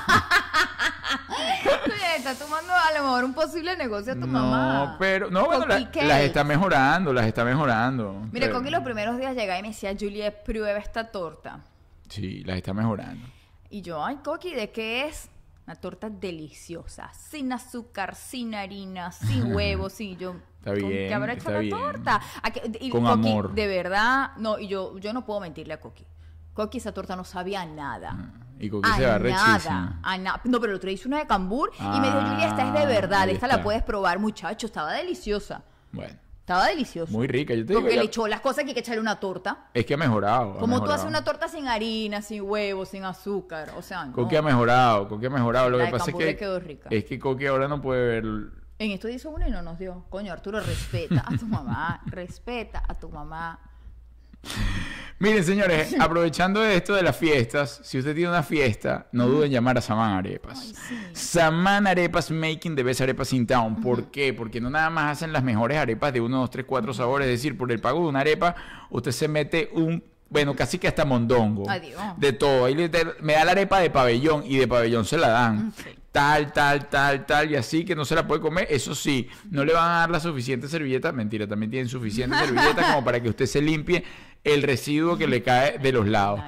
Está tomando a lo mejor un posible negocio a tu mamá. No, pero, no, bueno, la- Coqui las está mejorando, las está mejorando. Mire, Pero- Coqui los primeros días llegaba y me decía, Juliet, prueba esta torta. Sí, las está mejorando. Y yo, ay, Coqui, ¿de qué es? Una torta deliciosa, sin azúcar, sin harina, sin huevos, sin yo. Está ¿con bien, ¿Qué habrá hecho la torta? ¿A qué- y Con Coqui, amor. De verdad, no, y yo, yo no puedo mentirle a Coqui. Coqui, esa torta no sabía a nada. Y Coqui A se va nada, a na- No, pero el otro día una de cambur y me dijo, Ah, Julia, esta es de verdad, esta la puedes probar, muchacho, estaba deliciosa. Bueno, Estaba deliciosa. muy rica. Yo te digo, Porque ya- le echó las cosas que hay que echarle una torta. es que ha mejorado. ha Como tú mejorado. haces una torta sin harina, sin huevos, sin azúcar. O sea, no. Coqui ha mejorado, Coqui ha mejorado. Lo La que de pasa es Cambur le que, quedó rica. es que Coqui ahora no puede ver En esto hizo una y no nos dio. Coño, Arturo, respeta a tu mamá. respeta a tu mamá. Miren, señores, aprovechando esto de las fiestas, si usted tiene una fiesta, no duden en llamar a Saman Arepas. Ay, sí. Saman Arepas Making the Best Arepas in Town. ¿Por qué? Porque no nada más hacen las mejores arepas de uno, dos, tres, cuatro sabores. Es decir, por el pago de una arepa, usted se mete un, bueno, casi que hasta mondongo. Adiós. De todo. Ahí me da la arepa de pabellón y de pabellón se la dan. Sí. Tal, tal, tal, tal, y así que no se la puede comer. Eso sí, no le van a dar la suficiente servilleta. Mentira, también tienen suficiente servilleta como para que usted se limpie el residuo que le cae de los lados.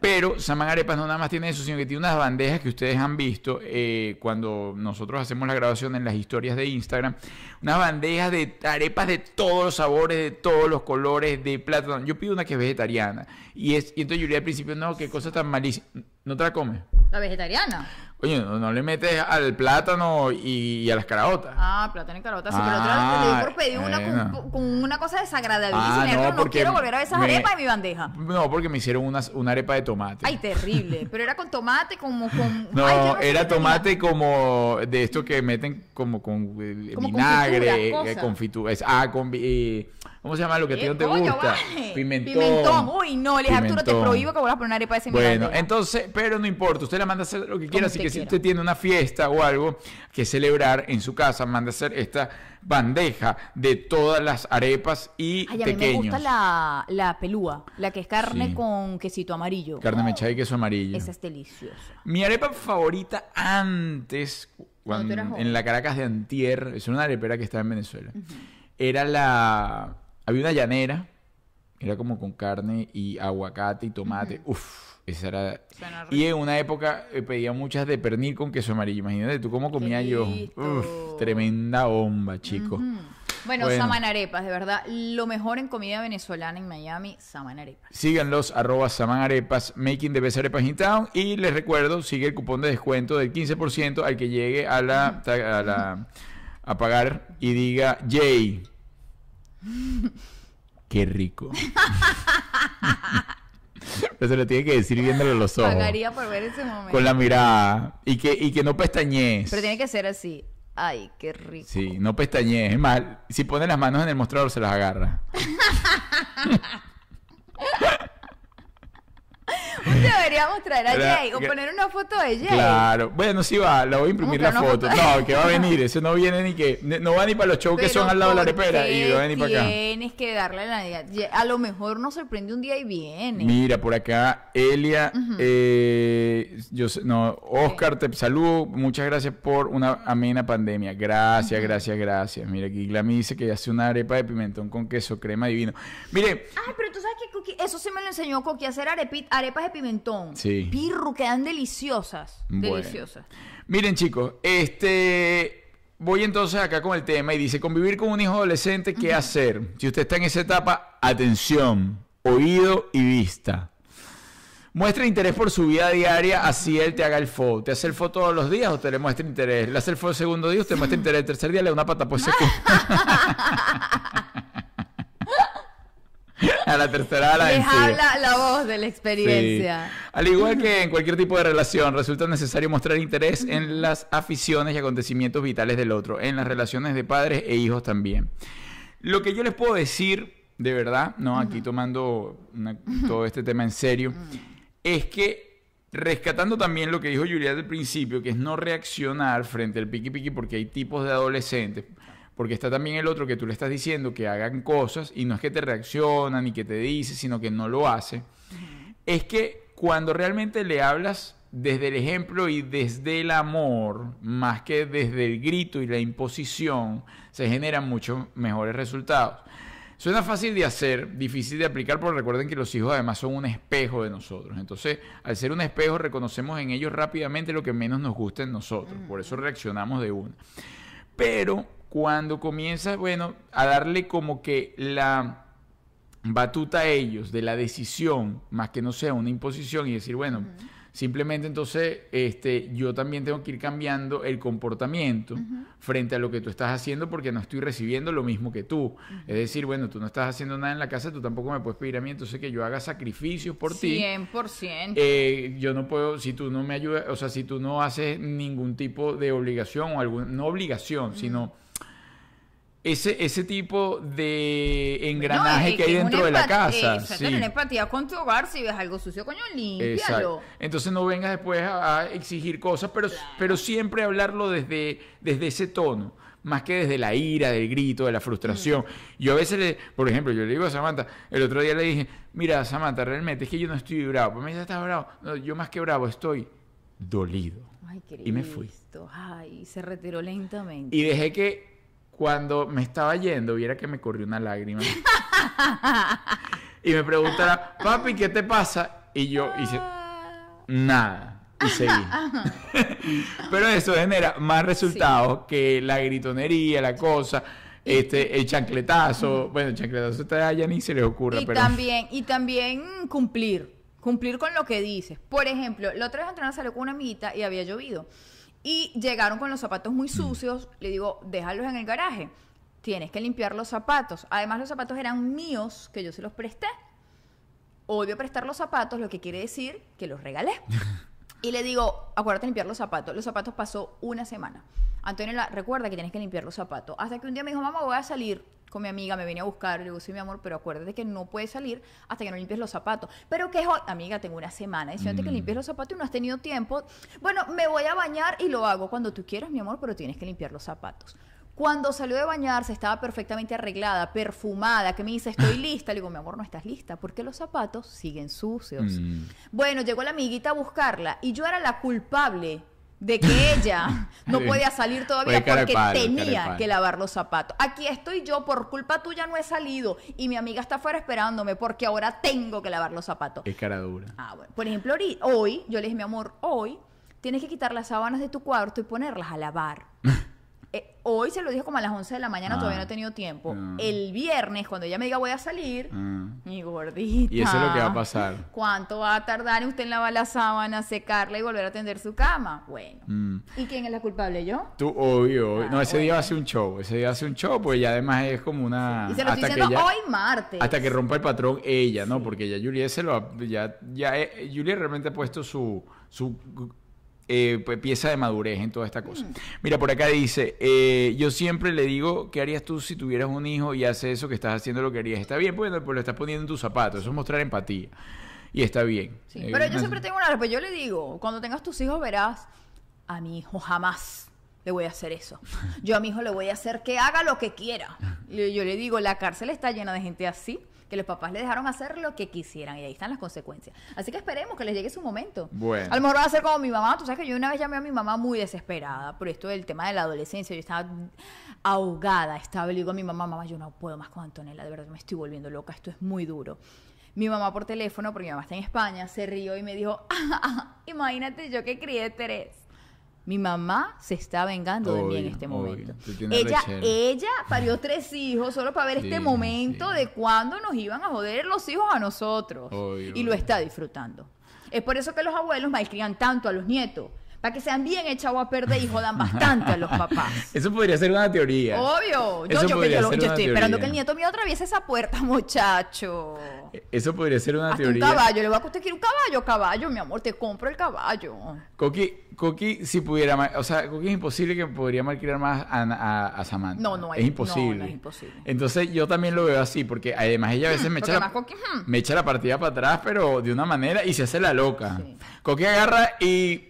Pero Saman Arepas no nada más tiene eso, sino que tiene unas bandejas que ustedes han visto eh, cuando nosotros hacemos la grabación en las historias de Instagram. Unas bandejas de arepas de todos los sabores, de todos los colores, de plátano. Yo pido una que es vegetariana. Y, es, y entonces Yuri al principio, no, qué cosa tan malísima. ¿No te la comes? La vegetariana. Oye, no, no le metes al plátano y, y a las caraotas. Ah, plátano y carota. Sí, pero otra vez por pedir una bueno. con, con una cosa desagradabilísima. Ah, no, no, porque quiero volver a ver esas me- arepas en mi bandeja. No, porque me hicieron unas- una arepa de tomate. Ay, terrible. Pero era con tomate, como con. No, Ay, era tenía. tomate como de esto que meten como con eh, Como vinagre, confitura, eh, confitura. Ah, con eh, ¿cómo se llama lo que a ti ¿Qué no te coño, gusta? vale? Pimentón. Pimentón. Uy, no, les Arturo, te prohíbo que vuelvas a poner una arepa de ese Bueno, entonces, pero no importa, usted la manda a hacer lo que quiera, así que si usted tiene una fiesta o algo que celebrar en su casa, manda a hacer esta bandeja de todas las arepas y Ay, a mí me pequeños. gusta la, la pelúa, la que es carne Sí. con quesito amarillo. Carne mechada y queso amarillo. Esa es deliciosa. Mi arepa favorita antes, Cuando en la Caracas de Antier, es una arepera que estaba en Venezuela, era la... Había una llanera, era como con carne y aguacate y tomate. Uf, esa era... Suena Y en una época eh, pedía muchas de pernil con queso amarillo. Imagínate tú cómo comía yo. Uf, tremenda bomba, chico. Mm. Bueno, Bueno. samanarepas, de verdad, lo mejor en comida venezolana en Miami, samanarepas. Síganlos, arroba samanarepas, making the best arepas in town. Y les recuerdo, sigue el cupón de descuento del 15% al que llegue a la, a la a pagar y diga Jay. Qué rico. Pero se lo tiene que decir viéndole los ojos. Pagaría por ver ese momento. Con la mirada. Y que, y que no pestañees. Pero tiene que ser así. Ay, qué rico. Sí, no pestañees. Es más, si pone las manos en el mostrador se las agarra. Deberíamos traer a Era- Jay o poner una foto de Jay. Claro. Bueno, sí va, la voy a imprimir la foto. No, que va a venir. Eso no viene ni que. No va ni para los shows que son al lado de la ¿por arepera. Y va a venir para acá. Tienes que darle la idea. A lo mejor nos sorprende un día y viene. Mira, por acá, Elia, eh, yo sé- no, Oscar, te saludo, muchas gracias por una amena pandemia. Gracias, gracias, gracias. Mira, aquí Glami dice que hace una arepa de pimentón con queso, crema divino. Mire, Ay, pero tú sabes que Coqui- eso sí me lo enseñó Coqui, hacer arepas de pimentón. Sí. Pirru, quedan deliciosas. Bueno. Deliciosas. Miren chicos, este voy entonces acá con el tema y dice convivir con un hijo adolescente, ¿qué hacer? Si usted está en esa etapa, atención, oído y vista. Muestra interés por su vida diaria, así él te haga el fo. ¿Te hace el fo todos los días o te le muestra interés? ¿Le hace el fo el segundo día o te muestra interés el tercer día? Le da una pata pues seco. a la tercera la Les habla la voz de la experiencia. Sí. Al igual que en cualquier tipo de relación, resulta necesario mostrar interés en las aficiones y acontecimientos vitales del otro, en las relaciones de padres e hijos también. Lo que yo les puedo decir, de verdad, no aquí tomando una- todo este tema en serio, es que rescatando también lo que dijo Juliet al principio, que es no reaccionar frente al piqui piqui porque hay tipos de adolescentes. Porque está también el otro que tú le estás diciendo que hagan cosas y no es que te reacciona ni que te dice, sino que no lo hace es que cuando realmente le hablas desde el ejemplo y desde el amor, más que desde el grito y la imposición, se generan muchos mejores resultados. Suena fácil de hacer, difícil de aplicar, pero recuerden que los hijos además son un espejo de nosotros. Entonces, al ser un espejo, reconocemos en ellos rápidamente lo que menos nos gusta en nosotros. Por eso reaccionamos de una. Pero cuando comienzas, bueno, a darle como que la batuta a ellos de la decisión, más que no sea una imposición y decir, bueno, simplemente entonces este, yo también tengo que ir cambiando el comportamiento frente a lo que tú estás haciendo porque no estoy recibiendo lo mismo que tú. Es decir, bueno, tú no estás haciendo nada en la casa, tú tampoco me puedes pedir a mí, entonces que yo haga sacrificios por ti. 100%. Eh, yo no puedo, si tú no me ayudas, o sea, si tú no haces ningún tipo de obligación o algún, no obligación, sino ese, ese tipo de engranaje No, que hay dentro de la casa. Exacto, sí. tener empatía con tu hogar. Si ves algo sucio, coño, límpialo. Entonces no vengas después a, a exigir cosas, pero, pero siempre hablarlo desde, desde ese tono, más que desde la ira, del grito, de la frustración. Yo a veces, le, por ejemplo, yo le digo a Samantha, el otro día le dije, mira, Samantha, realmente es que yo no estoy bravo. Pues me dice, ¿estás bravo? No, yo más que bravo estoy dolido. Ay. Y me fui. Ay, se retiró lentamente. Y dejé que cuando me estaba yendo, viera que me corrió una lágrima. y me preguntara, papi, ¿qué te pasa? Y yo hice, nada. Y seguí. Pero eso genera más resultados que la gritonería, la cosa, este, el chancletazo. Bueno, el chancletazo está ya ni se les ocurra, y pero. también, y también cumplir, cumplir con lo que dices. Por ejemplo, la otra vez Antonio salió con una amiguita y había llovido. Y llegaron con los zapatos muy sucios. Le digo, déjalos en el garaje. Tienes que limpiar los zapatos. Además, los zapatos eran míos, que yo se los presté. Odio prestar los zapatos, lo que quiere decir que los regalé. Y le digo, acuérdate de limpiar los zapatos. Los zapatos pasó una semana. Antonio la, recuerda que tienes que limpiar los zapatos. Hasta que un día me dijo, mamá, voy a salir con mi amiga, me vine a buscar. Le digo, sí, mi amor, pero acuérdate que no puedes salir hasta que no limpies los zapatos. Pero que hoy, amiga, tengo una semana. Diciéndote que Mm. limpies los zapatos y no has tenido tiempo. Bueno, me voy a bañar y lo hago cuando tú quieras, mi amor, pero tienes que limpiar los zapatos. Cuando salió de bañarse, estaba perfectamente arreglada, perfumada, que me dice, estoy lista. Le digo, mi amor, no estás lista, porque los zapatos siguen sucios. Mm. Bueno, llegó la amiguita a buscarla y yo era la culpable de que ella no podía salir todavía porque palo, tenía que lavar los zapatos. Aquí estoy yo, por culpa tuya no he salido y mi amiga está afuera esperándome porque ahora tengo que lavar los zapatos. Es cara dura. Ah, bueno. Por ejemplo, hoy, yo le dije, mi amor, hoy tienes que quitar las sábanas de tu cuarto y ponerlas a lavar. Eh, hoy se lo dije como a las 11 de la mañana, Ah. todavía no he tenido tiempo. Ah. El viernes, cuando ella me diga voy a salir, Ah. mi gordita. Y eso es lo que va a pasar. ¿Cuánto va a tardar en usted en lavar la sábana, secarla y volver a tender su cama? Bueno. Mm. ¿Y quién es la culpable? ¿Yo? Tú, obvio, obvio. Ah, No, ese día bueno. va a ser un show. Ese día va a ser un show, pues ya además es como una. y se lo estoy hasta que diciendo hoy martes. Hasta que rompa el patrón ella, ¿no? Porque ya Juliet se lo ha- ya, ya eh, Juliet realmente ha puesto su, su eh, pues, pieza de madurez en toda esta Mm. cosa. Mira, por acá dice, eh, yo siempre le digo, ¿qué harías tú si tuvieras un hijo y hace eso que estás haciendo lo que harías? Está bien, pues, pues lo estás poniendo en tus zapatos, eso es mostrar empatía. Y está bien. Sí, Eh, pero yo no- siempre tengo una respuesta. Yo le digo, cuando tengas tus hijos verás, a mi hijo jamás le voy a hacer eso. Yo a mi hijo le voy a hacer que haga lo que quiera. Yo le digo, la cárcel está llena de gente así, que los papás le dejaron hacer lo que quisieran y ahí están las consecuencias. Así que esperemos que les llegue su momento. Bueno. A lo mejor va a ser como mi mamá. Tú sabes que yo una vez llamé a mi mamá muy desesperada por esto del tema de la adolescencia. Yo estaba ahogada, estaba, le digo a mi mamá, mamá, yo no puedo más con Antonella, de verdad me estoy volviendo loca, esto es muy duro. Mi mamá por teléfono, porque mi mamá está en España, se rió y me dijo, "Ah, imagínate yo que crié tres. Mi mamá se está vengando de mí en este momento. Ella, ella parió tres hijos solo para ver Sí, este momento sí. de cuando nos iban a joder los hijos a nosotros. Obvio, y lo está disfrutando. Es por eso que los abuelos malcrían tanto a los nietos. Para que sean bien echados a perder y jodan bastante a los papás. Eso podría ser una teoría. Obvio. Yo, yo, yo, yo estoy esperando que el nieto mío atraviese esa puerta, muchacho. Eso podría ser una Hasta teoría. un caballo. Le voy a usted quiere un caballo, caballo, mi amor, te compro el caballo. Coqui, Coqui, si pudiera, o sea, Coqui es imposible que podría malcriar más a, a, a Samantha. No, no es es- imposible. no, no es imposible. Entonces yo también lo veo así, porque además ella a veces me Porque echa, la, Coqui, hmm. me echa la partida para atrás, pero de una manera y se hace la loca. Sí. Coqui agarra y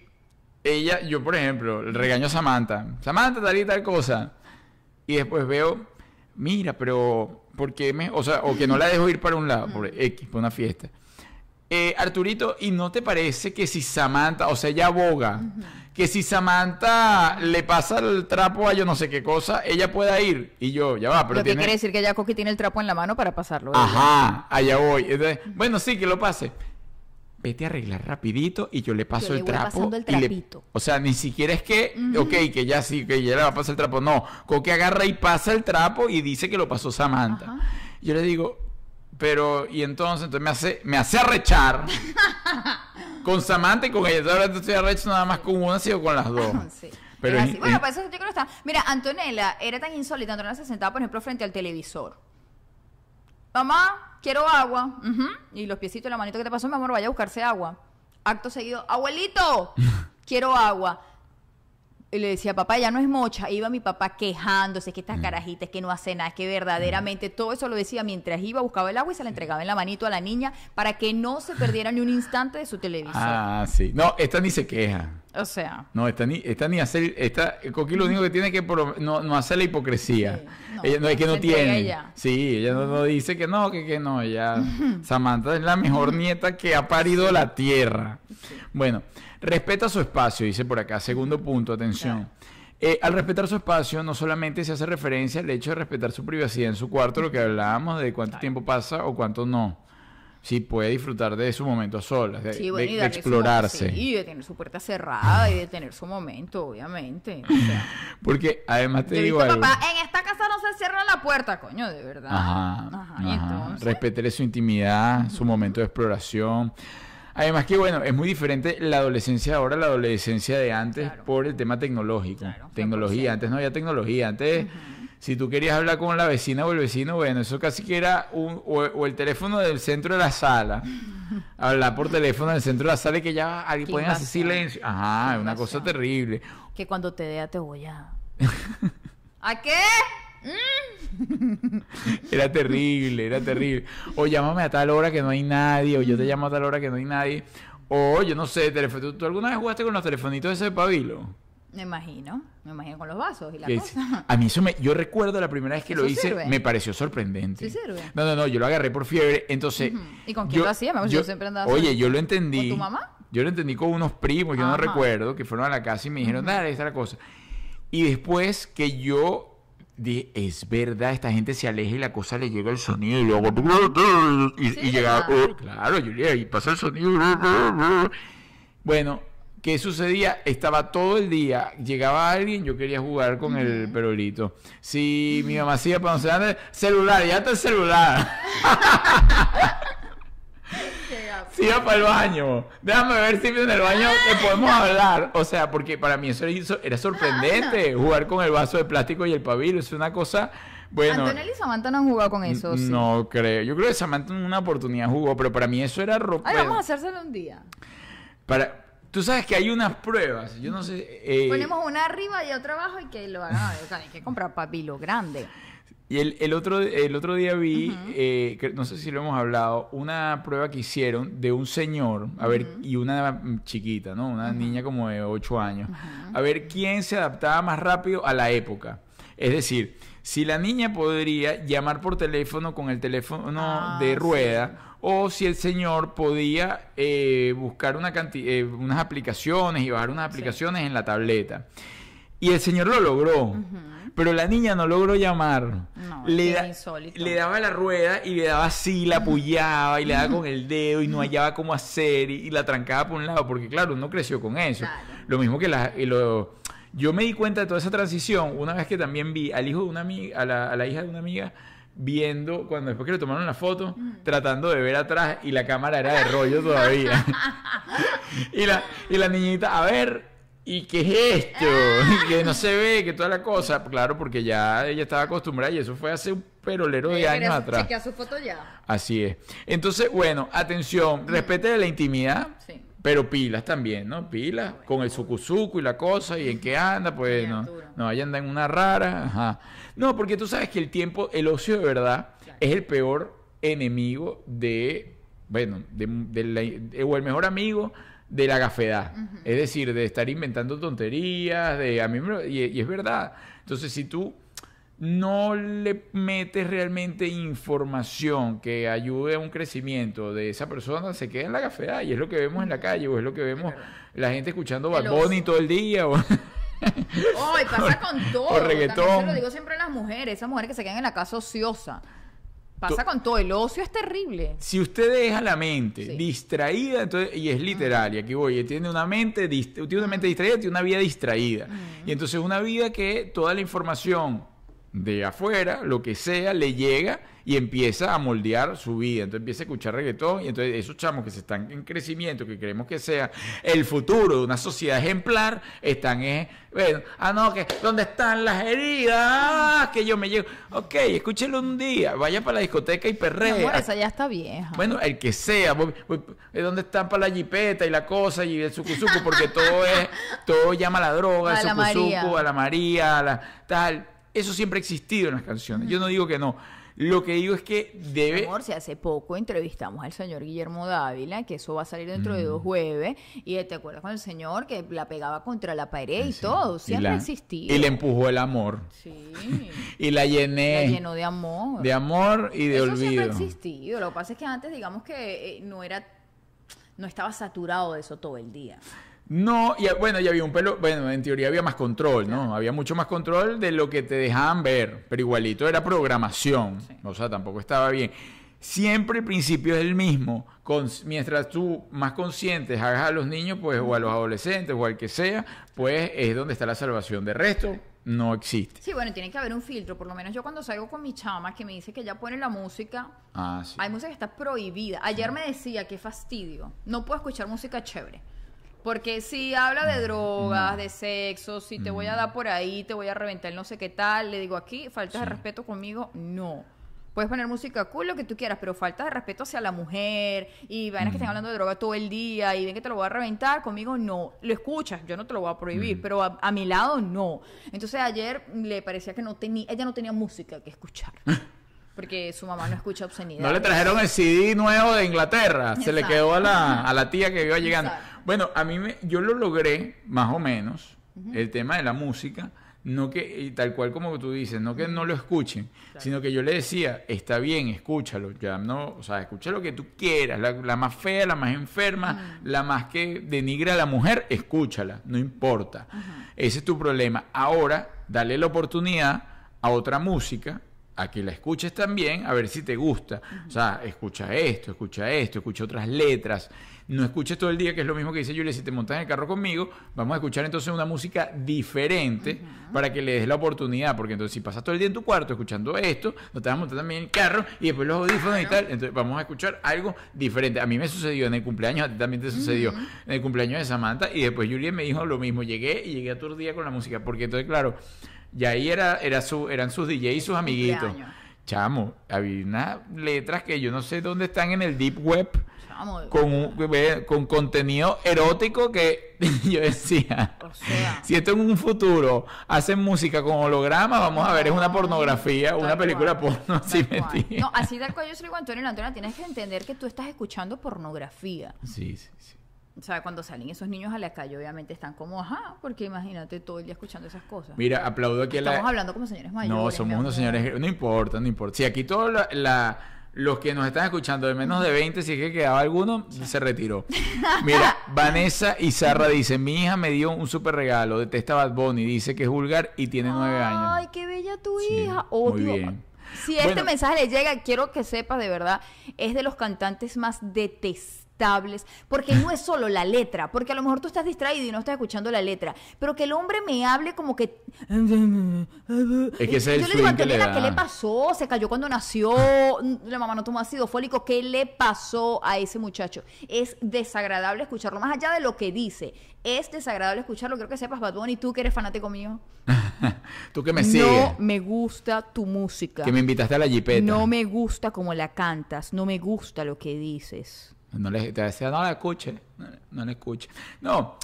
ella, yo por ejemplo, le regaño a Samantha, Samantha tal y tal cosa, y después veo, mira, pero ¿por qué me, o sea, o que no la dejo ir para un lado, por X, para una fiesta? Eh, Arturito, ¿y no te parece que si Samantha, o sea, ella aboga, que si Samantha le pasa el trapo a yo no sé qué cosa, ella pueda ir? Y yo, ya va, pero tiene... quiere decir que ya Coqui tiene el trapo en la mano para pasarlo. Ajá, allá voy. Entonces, bueno, sí, que lo pase. Vete a arreglar rapidito y yo le paso Yo le el trapo. pasando el y le- o sea, ni siquiera es que, ok, que ya sí, que ya le va a pasar el trapo. No, Coque agarra y pasa el trapo y dice que lo pasó Samantha. Yo le digo, pero, y entonces, entonces me hace, me hace arrechar con Samantha y con ella. Ahora estoy arrecho nada más con una, sino con las dos. Sí. Pero Es. Bueno, pues eso yo creo que está. Mira, Antonella era tan insólita. Antonella se sentaba, por ejemplo, frente al televisor. Mamá, quiero agua. Y los piecitos la manito que te pasó, mi amor, vaya a buscarse agua. Acto seguido, abuelito, quiero agua. Y le decía, papá, ya no es mocha. Iba mi papá quejándose, que estas Mm. carajitas, que no hace nada, que verdaderamente todo eso lo decía mientras iba, buscaba el agua y se la entregaba en la manito a la niña para que no se perdiera ni un instante de su televisor. Ah, sí. No, esta ni se queja. O sea, No, esta ni, esta ni hacer, Coqui lo único que tiene que pro- no, no hacer la hipocresía. Sí, no, ella no es que no tiene. ella. Sí, ella no, no dice que no, que, que no, ella, Samantha es la mejor nieta que ha parido la tierra. Bueno, respeta su espacio, dice por acá, segundo punto, atención. Eh, al respetar su espacio, no solamente se hace referencia al hecho de respetar su privacidad en su cuarto, lo que hablábamos de cuánto tiempo pasa o cuánto no. Sí, puede disfrutar de su momento a solas, de, Sí, bueno, explorarse. sí, de tener su puerta cerrada y de tener su momento, obviamente. O sea, Porque además te digo algo. papá, en esta casa no se cierra la puerta, coño, de verdad. Ajá, Ajá, entonces. Su intimidad, su momento de exploración. Además que, bueno, es muy diferente la adolescencia de ahora a la adolescencia de antes Claro. por el tema tecnológico. Claro, tecnología, 100%. antes no había tecnología. Antes, si tú querías hablar con la vecina o el vecino, bueno, eso casi que era un, o, o el teléfono del centro de la sala. hablar por teléfono del centro de la sala y que ya alguien pueden hacer silencio. Ajá, es una cosa terrible. Que cuando te vea te voy a... ¿A qué? Era terrible, era terrible. O llámame a tal hora que no hay nadie, o yo te llamo a tal hora que no hay nadie. O yo no sé, teléfono. ¿Tú, alguna vez jugaste con los telefonitos ese de pabilo? Me imagino, me imagino con los vasos y la cosa. A mí eso me... Yo recuerdo la primera vez que lo ¿Eso hice, sirve? me pareció sorprendente. ¿Sí sirve? No, no, no, yo lo agarré por fiebre, entonces... ¿Y con quién lo hacía? Me acuerdo, yo siempre andaba Oye, yo lo entendí. ¿Con tu mamá? Yo lo entendí con unos primos, yo no recuerdo, que fueron a la casa y me dijeron, dale, esta es la cosa. Y después que yo dije, es verdad, esta gente se aleja y la cosa le llega el sonido y luego... Y, Sí, y ¿verdad? oh, claro, Julia, y pasa el sonido. Bueno, ¿qué sucedía? Estaba todo el día, llegaba alguien, yo quería jugar con el perolito. Si mi mamá hacía para no celular, ya está el celular. Si iba para el baño. Déjame ver si en el baño te podemos hablar. O sea, porque para mí eso era, sorprendente. Jugar con el vaso de plástico y el pabilo. Es una cosa. Bueno. Antonella y Samantha no han jugado con eso, sí. No creo. Yo creo que Samantha en una oportunidad jugó, pero para mí eso era ro- Ay, bueno, vamos a hacérselo un día. para Tú sabes que hay unas pruebas. Yo no sé. eh, Ponemos una arriba y otra abajo y que lo hagan. a ver, Hay que comprar papilo grande. Y el, el otro, el otro día vi, eh, que no sé si lo hemos hablado, una prueba que hicieron de un señor, a ver, y una chiquita, ¿no? Una niña como de 8 años, a ver quién se adaptaba más rápido a la época. Es decir, si la niña podría llamar por teléfono con el teléfono Ah, de sí. rueda, o si el señor podía eh, buscar una eh, unas aplicaciones y bajar unas aplicaciones en la tableta. Y el señor lo logró, pero la niña no logró llamar. No, le, da- le daba la rueda y le daba así, la apoyaba y le daba con el dedo y no hallaba cómo hacer y, y la trancaba por un lado, porque claro, uno creció con eso. Claro. Lo mismo que la, lo- yo me di cuenta de toda esa transición una vez que también vi al hijo de una amiga, a la, a la hija de una amiga viendo cuando después que le tomaron la foto tratando de ver atrás y la cámara era de rollo todavía y la y la niñita a ver ¿Y qué es esto? que no se ve, que toda la cosa. Claro, porque ya ella estaba acostumbrada y eso fue hace un perolero de años atrás. su foto ya. Así es. Entonces, bueno, atención, respete la intimidad, Sí. Pero pilas también, ¿no? Pilas con el sucuzuco y la cosa y en qué anda, pues no, no vaya a andar en una rara. Ajá. No, porque tú sabes que el tiempo, el ocio de verdad, Claro. es el peor enemigo de, bueno, de, de la- de- o el mejor amigo de la gafedad. Es decir, de estar inventando tonterías, de a mí y, y es verdad. Entonces, si tú no le metes realmente información que ayude a un crecimiento de esa persona, se queda en la gafedad. Y es lo que vemos en la calle, o es lo que vemos la gente escuchando Bad Bunny todo el día. o- Ay, pasa con todo. o reggaetón. También se lo digo siempre a las mujeres, esas mujeres que se quedan en la casa ociosa. Pasa con todo, el ocio es terrible. Si usted deja la mente Sí. distraída, entonces, y es literal, y aquí voy, tiene una mente, tiene una mente distraída, tiene una vida distraída. Y entonces una vida que toda la información de afuera, lo que sea, le llega y empieza a moldear su vida. Entonces empieza a escuchar reggaetón y entonces esos chamos que se están en crecimiento, que queremos que sea el futuro de una sociedad ejemplar, están en, bueno, ah no, que ¿dónde están las heridas? Que yo me llego. Ok, escúchelo un día, vaya para la discoteca y perrea. amor, esa ya está vieja. Bueno, el que sea, es donde están para la jipeta y la cosa y el sucuzuco, porque todo es, todo llama a la droga, A el sucuzuco, a la María, a la tal. Eso siempre ha existido en las canciones. Yo no digo que no. Lo que digo es que debe. amor, si hace poco entrevistamos al señor Guillermo Dávila, que eso va a salir dentro Mm. de dos jueves, y te acuerdas con el señor que la pegaba contra la pared y Sí. todo, siempre ha existido. Y le empujó el amor. Sí, Y la llené la llenó de amor. de amor y de Eso siempre ha olvido. existido. Lo que pasa es que antes, digamos que eh, no era, no estaba saturado de eso todo el día. No, y bueno, ya había un pelo, bueno, en teoría había más control, ¿no? Había mucho más control de lo que te dejaban ver, pero igualito era programación, Sí. o sea, tampoco estaba bien. Siempre el principio es el mismo, con, mientras tú más conscientes hagas a los niños, pues, o a los adolescentes, o al que sea, pues es donde está la salvación. De resto, no existe. Sí, bueno, tiene que haber un filtro. Por lo menos yo cuando salgo con mi chama, que me dice que ya pone la música, Ah, sí. hay música que está prohibida. Ayer me decía, qué fastidio, no puedo escuchar música chévere. Porque si habla Mm, de drogas, de sexo, si te voy a dar por ahí, te voy a reventar no sé qué tal, le digo aquí, faltas de respeto conmigo, no. Puedes poner música cool, lo que tú quieras, pero falta de respeto hacia la mujer y vainas que estén hablando de droga todo el día y ven que te lo voy a reventar, conmigo no. Lo escuchas, yo no te lo voy a prohibir, pero a, a mi lado no. Entonces ayer le parecía que no tenía, ella no tenía música que escuchar. Porque su mamá no escucha obscenidad. No le trajeron el CD nuevo de Inglaterra, se le quedó a la, a la tía que iba llegando. Exacto. Bueno, a mí me, yo lo logré, más o menos, el tema de la música, no que, y tal cual como tú dices, no que no lo escuchen, sino que yo le decía, está bien, escúchalo, ya no, o sea, escucha lo que tú quieras, la, la más fea, la más enferma, la más que denigra a la mujer, escúchala, no importa. Ese es tu problema. Ahora, dale la oportunidad a otra música a que la escuches también, a ver si te gusta. O sea, escucha esto, escucha esto, escucha otras letras. No escuches todo el día, que es lo mismo que dice Julia, si te montas en el carro conmigo, vamos a escuchar entonces una música diferente para que le des la oportunidad, porque entonces si pasas todo el día en tu cuarto escuchando esto, no te vas a montar también en el carro y después los audífonos y tal, entonces vamos a escuchar algo diferente. A mí me sucedió en el cumpleaños, a ti también te sucedió en el cumpleaños de Samantha y después Julia me dijo lo mismo, llegué y llegué aturdida con la música, porque entonces claro, y ahí era, era su, eran sus DJ y sus amiguitos. Chamo, había unas letras que yo no sé dónde están en el deep web Chamo, con, un- con contenido erótico que yo decía, O sea. si esto en un futuro hacen música con holograma, vamos a ver, es una No, pornografía, una película cual, porno, tal ¿sí me cual. entiendes? No, así tal cual yo se lo digo Antonio, Antonio, tienes que entender que tú estás escuchando pornografía. Sí, sí, sí. O sea, cuando salen esos niños a la calle, obviamente están como, ajá, porque imagínate todo el día escuchando esas cosas. Mira, aplaudo aquí a la... Estamos hablando como señores mayores. No, somos unos señores, no importa, no importa. Si aquí todos la- la- los que nos están escuchando de menos de 20, si es que quedaba alguno, se retiró. Mira, Vanessa Izarra dice, mi hija me dio un súper regalo, detesta Bad Bunny, dice que es vulgar y tiene nueve Ay, años. qué bella tu Sí, hija. muy Odio. bien. Si este Bueno. mensaje le llega, quiero que sepas de verdad, es de los cantantes más detestables porque no es solo la letra, porque a lo mejor tú estás distraído y no estás escuchando la letra, pero que el hombre me hable como que... Es que ese Yo le digo, que le ¿qué le pasó? Se cayó cuando nació, la mamá no tomó ácido fólico, ¿qué le pasó a ese muchacho? Es desagradable escucharlo, más allá de lo que dice, es desagradable escucharlo, creo que sepas, Bad Bunny, tú que eres fanático mío. Tú que me sigues. No me gusta tu música. Que me invitaste a la jipeta. No me gusta como la cantas, no me gusta lo que dices. No le, te decía, no la escuche, no, no la escuche. No,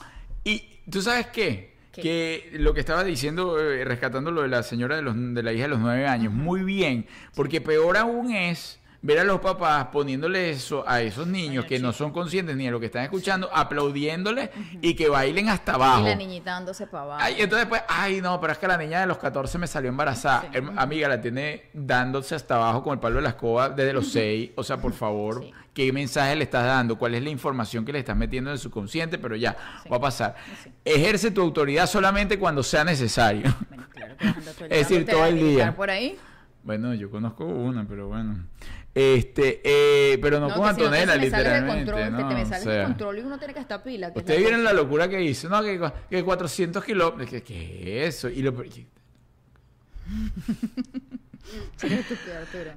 y tú sabes qué? ¿Qué? Que lo que estaba diciendo, eh, rescatando lo de la señora de, los, de la hija de los nueve años, muy bien, porque peor aún es ver a los papás poniéndole eso a esos niños que no son conscientes ni de lo que están escuchando, aplaudiéndole y que bailen hasta Y abajo. la niñita dándose para abajo. Ay, entonces después, ay, no, pero es que la niña de los 14 me salió embarazada. Sí. Herm- Amiga, la tiene dándose hasta abajo con el palo de la escoba desde los 6. O sea, por favor, Sí. ¿qué mensaje le estás dando? ¿Cuál es la información que le estás metiendo en su consciente? Pero ya, Sí. va a pasar. Ejerce tu autoridad solamente cuando sea necesario. Bueno, claro el Es decir, todo el día. por ahí. Bueno, yo conozco una, pero bueno. Este, eh, pero no, No, con que si no te- Antonella, literalmente. control, que ¿no? te me O sales sea, de control y uno tiene que estar pila. que es Ustedes vieron la locura que hizo, no, que, que 400 kilómetros, que, ¿qué es eso? Y lo.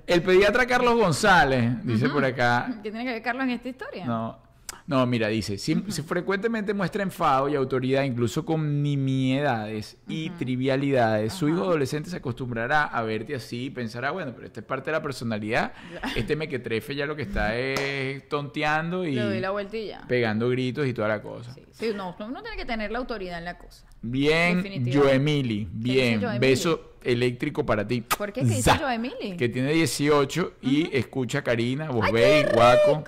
El pediatra Carlos González, dice por acá. ¿Qué tiene que ver Carlos en esta historia? No, no mira, dice, si, si frecuentemente muestra enfado y autoridad, incluso con nimiedades y trivialidades, su hijo adolescente se acostumbrará a verte así y pensará, bueno, pero esta es parte de la personalidad. Este mequetrefe ya lo que está es tonteando y Le doy la vueltilla. pegando gritos y toda la cosa. Sí, sí, no, uno tiene que tener la autoridad en la cosa. Bien. Joemili, bien, beso eléctrico para ti. ¿Por qué? ¿Qué dice. Joemili? Que tiene 18 y escucha a Karina, ¡Ay, Bosbey, qué Guaco,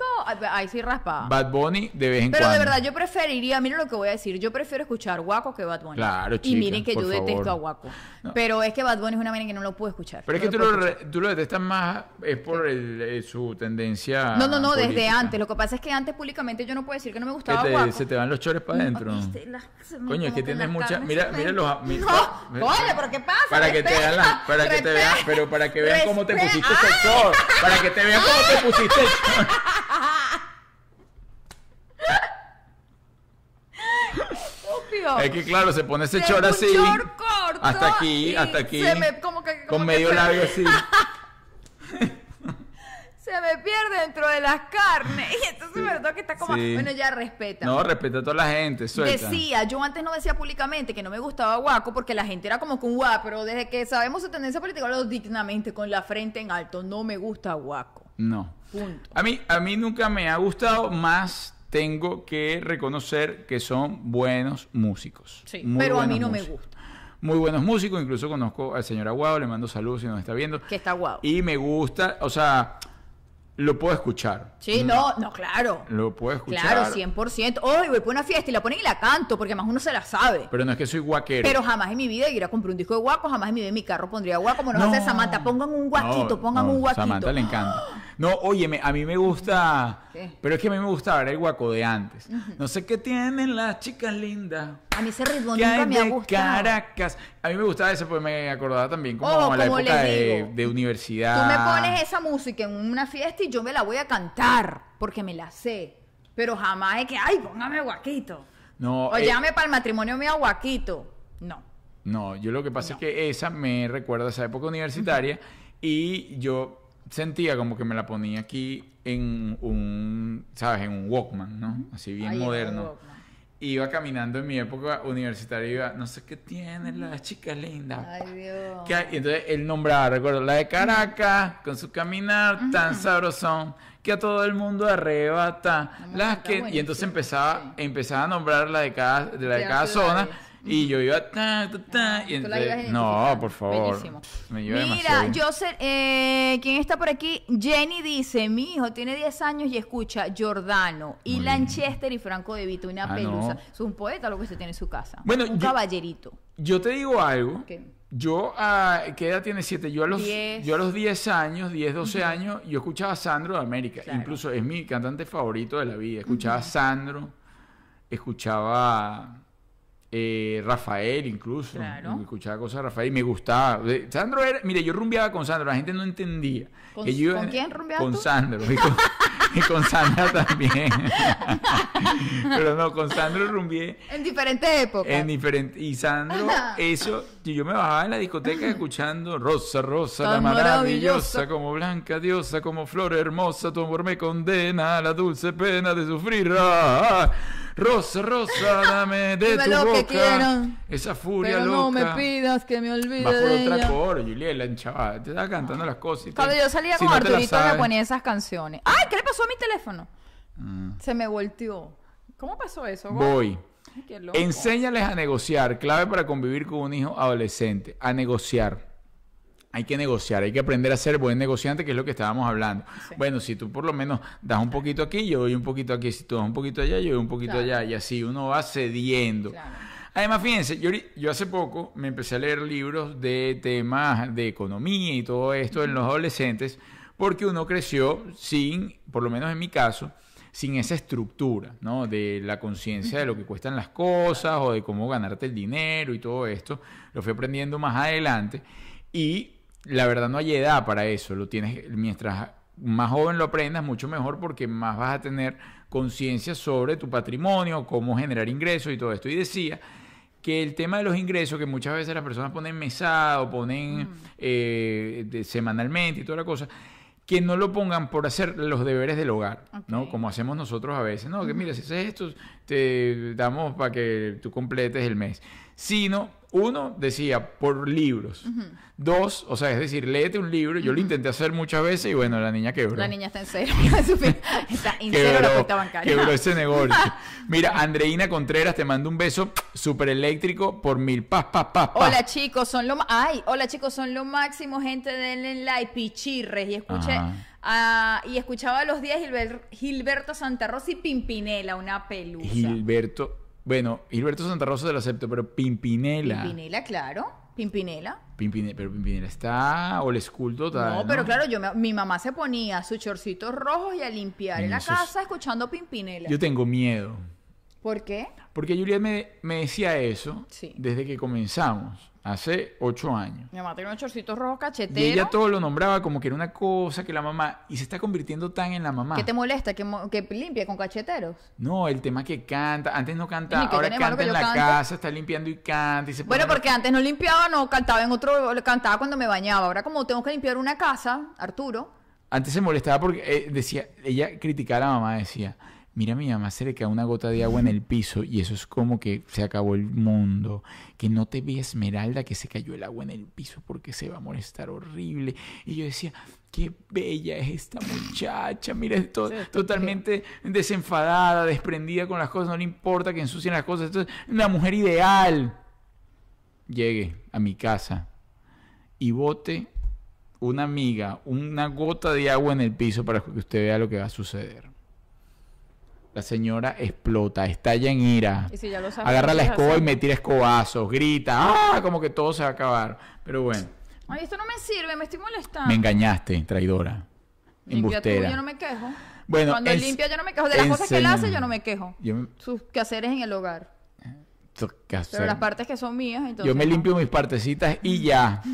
Ahí sí raspa. Bad Bunny de vez en Pero cuando. de verdad, yo preferiría, miren lo que voy a decir, yo prefiero escuchar Guaco que Bad Bunny. Claro, Y chica, miren que por yo detesto a Guaco. No. Pero es que Bad Bunny es una manera que no lo puedo escuchar. Pero es no que tú lo, tú detestas más, es por el- eh, su tendencia. No, no, no, desde antes. Lo que pasa es que antes públicamente yo no puedo decir que no me Que gustaba te- Guaco. se te van los chores para adentro. Me- Coño, es que tienes mucha. Mira, mira los. mi- No, coño, pero ¿qué pasa? Para que te vean la, para que te vean, pero para que vean cómo te pusiste ese short. Para que te vean cómo te pusiste el short. Estúpido. Es que claro, se pone ese short un así. short corto hasta aquí, hasta aquí. se me- como que- como con medio se- labio así. Se me pierde dentro de las carnes. Y entonces me lo que estar como. Sí. Bueno, ya respeta. No, respeta a toda la gente, suelta. Decía, yo antes no decía públicamente que no me gustaba Guaco porque la gente era como con Guaco, pero desde que sabemos su tendencia política, hablo dignamente, con la frente en alto. No me gusta Guaco. No. Punto. A mí, a mí nunca me ha gustado, más tengo que reconocer que son buenos músicos. Sí, Muy pero a mí no me gusta. Muy buenos músicos, incluso conozco al señor Aguado, le mando saludos si nos está viendo. Que está guapo. Y me gusta, o sea, lo puedo escuchar. Sí, no, no, claro. Lo puedo escuchar. Claro, 100%. Hoy voy por una fiesta y la ponen y la canto porque además uno se la sabe. Pero no es que soy guaquero. Pero jamás en mi vida ir a comprar un disco de guaco, jamás en mi vida en mi carro pondría guaco, como nos No. hace Samantha. Pongan un guaquito, No, pongan no, un guaquito. Samantha le encanta. No, óyeme, a mí me gusta. ¿Qué? Pero es que a mí me gusta ver el guaco de antes. No sé qué tienen las chicas lindas. A mí ese ritmo nunca me ha gustado. Caracas. A mí me gustaba eso porque me acordaba también como Oh, la época de universidad. Tú me pones esa música en una fiesta y yo me la voy a cantar porque me la sé. Pero jamás es que, ay, póngame guaquito. No, O eh, llame para el matrimonio mío guaquito. No. no, yo lo que pasa es que esa me recuerda a esa época universitaria y yo sentía como que me la ponía aquí en un, ¿sabes? En un Walkman, ¿no? Así bien Ahí moderno. Iba caminando en mi época universitaria y iba, no sé qué tienen las chicas lindas. Ay, Dios. Que y entonces él nombraba, recuerdo, la de Caracas, con su caminar tan sabrosón, que a todo el mundo arrebata. Las que, y entonces empezaba, sí. empezaba a nombrar la de cada, de la de cada zona. Y yo iba, ta, ta, ta, Ah, y tú la entonces, no, por favor. Bellísimo. Me demasiado Mira, yo sé, eh, ¿quién está por aquí? Jenny dice, mi hijo tiene 10 años y escucha Giordano, y Muy Lanchester y Franco De Vito, una Ah, pelusa. no. Es un poeta lo que se tiene en su casa. Bueno, un yo- caballerito. Yo te digo algo. ¿Qué? Yo, ah, ¿qué edad tiene 7? Yo a los Diez. yo a los 10 años, 10, 12 años, yo escuchaba a Sandro de América. Claro. Incluso es mi cantante favorito de la vida. Escuchaba a Sandro, escuchaba eh, Rafael incluso. Claro. Escuchaba cosas de Rafael y me gustaba. Sandro era, mire, yo rumbeaba con Sandro, la gente no entendía. ¿Con- yo- con quién rumbeabas Con tú? Sandro. Y con, y con Sandra también. Pero no, con Sandro rumbié En diferentes épocas. en diferente. Y Sandro, eso, yo me bajaba en la discoteca escuchando Rosa, Rosa, la Tan maravillosa, maravillosa. como blanca diosa, como flor hermosa, tu amor me condena a la dulce pena de sufrir. Ah, ah. Rosa, Rosa, dame de Dime tu lo que boca quiero, esa furia Pero loca. no me pidas que me olvide Va por de otra ella. coro, Juliela, enchapada. Te estaba cantando las cosas. y te- Cuando yo salía si con no Arturito me ponía esas canciones. ¡Ay! ¿Qué le pasó a mi teléfono? Mm. Se me volteó. ¿Cómo pasó eso? Voy. Ay, qué loco. Enséñales a negociar, clave para convivir con un hijo adolescente, a negociar. Hay que negociar, hay que aprender a ser buen negociante, que es lo que estábamos hablando. Sí. Bueno, si tú por lo menos das un poquito aquí, yo doy un poquito aquí, si tú das un poquito allá, yo doy un poquito Claro. allá, y así uno va cediendo. Claro. Además, fíjense, yo, yo hace poco me empecé a leer libros de temas de economía y todo esto en los adolescentes, porque uno creció sin, por lo menos en mi caso, sin esa estructura, ¿no? De la conciencia de lo que cuestan las cosas o de cómo ganarte el dinero y todo esto. Lo fui aprendiendo más adelante y la verdad no hay edad para eso. Lo tienes, mientras más joven lo aprendas, mucho mejor porque más vas a tener conciencia sobre tu patrimonio, cómo generar ingresos y todo esto. Y decía que el tema de los ingresos, que muchas veces las personas ponen mesada o ponen eh, de- semanalmente y toda la cosa, que no lo pongan por hacer los deberes del hogar, ¿no? Como hacemos nosotros a veces, ¿no? Que mira, si haces esto, te damos para que tú completes el mes. Sino, uno decía, por libros. Dos, o sea, es decir, léete un libro. Yo lo intenté hacer muchas veces y bueno, la niña quebró. La niña está en cero. está en cero la Quebró, cuenta bancaria. quebró ese negocio. Mira, Andreina Contreras te mando un beso súper eléctrico por mil. Paz, paz, paz, paz. Hola chicos, son lo ay, hola chicos, son lo máximo, gente denle like, pichirres y escuché Ajá. ah, y escuchaba los días Gilber- Gilberto Santa Rosa y Pimpinela, una pelusa. Gilberto. Bueno, Gilberto Santa Rosa te lo acepto, pero Pimpinela. Pimpinela, claro, Pimpinela. Pimpine- pero Pimpinela está old school total. No, pero claro, yo me- mi mamá se ponía sus chorcitos rojos y a limpiar en la casa escuchando Pimpinela. Yo tengo miedo. ¿Por qué? Porque Juliet me, me decía eso Sí. desde que comenzamos, hace ocho años. Mi mamá tenía unos chorcitos rojos cacheteros. Y ella todo lo nombraba como que era una cosa que la mamá. Y se está convirtiendo tan en la mamá. ¿Qué te molesta? ¿Que, mo- que limpie con cacheteros? No, el tema que canta. Antes no cantaba, ahora canta en la casa, está limpiando y canta. Y se Bueno, porque antes no limpiaba, no cantaba en otro, cantaba cuando me bañaba. Ahora como tengo que limpiar una casa, Arturo, Antes se molestaba porque eh, decía, ella criticaba a la mamá, decía, mira a mi mamá se le cae una gota de agua en el piso y eso es como que se acabó el mundo. Que no te ve Esmeralda que se cayó el agua en el piso porque se va a molestar horrible. Y yo decía, qué bella es esta muchacha, mira, es to- totalmente desenfadada, desprendida con las cosas, no le importa que ensucien las cosas. Entonces, una mujer ideal. Llegue a mi casa y bote una amiga, una gota de agua en el piso para que usted vea lo que va a suceder. La señora explota, estalla en ira. Y si ya lo sabes, Agarra la escoba y me tira escobazos, grita, ¡ah! Como que todo se va a acabar. Pero bueno, ay, esto no me sirve, me estoy molestando. me engañaste, traidora. Tú, Embustera. yo no me quejo. Bueno, Cuando ens- limpia yo no me quejo. De las cosas que él hace yo no me quejo. Yo me, Sus quehaceres en el hogar. Pero las partes que son mías, entonces... yo me limpio mis partecitas y ya.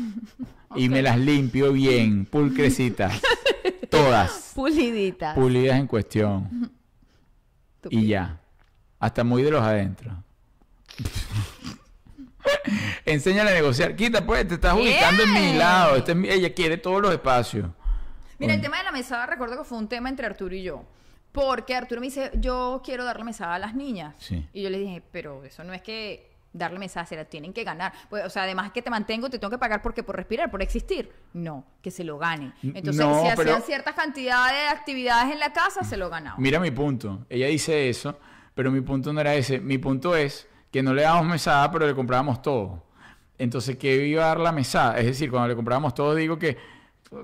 Y me las limpio bien, pulcrecitas. Todas. Puliditas. Pulidas en cuestión. Estúpido. Y ya. Hasta muy de los adentro. Enséñale a negociar. Quita, pues, te estás ubicando en mi lado. Este es mi- ella quiere todos los espacios. Mira, el tema de la mesada, recuerdo que fue un tema entre Arturo y yo. Porque Arturo me dice, yo quiero darle mesada a las niñas. Sí. Y yo le dije, pero eso no es que darle mesada, se la tienen que ganar. Pues, o sea, además que te mantengo, te tengo que pagar porque por respirar, por existir. No, que se lo ganen. Entonces, No, si pero- hacían ciertas cantidades de actividades en la casa, se lo ganaban. Mira mi punto. Ella dice eso, pero mi punto no era ese. Mi punto es que no le damos mesada, pero le comprábamos todo. Entonces, ¿qué iba a dar la mesada? Es decir, cuando le comprábamos todo, digo que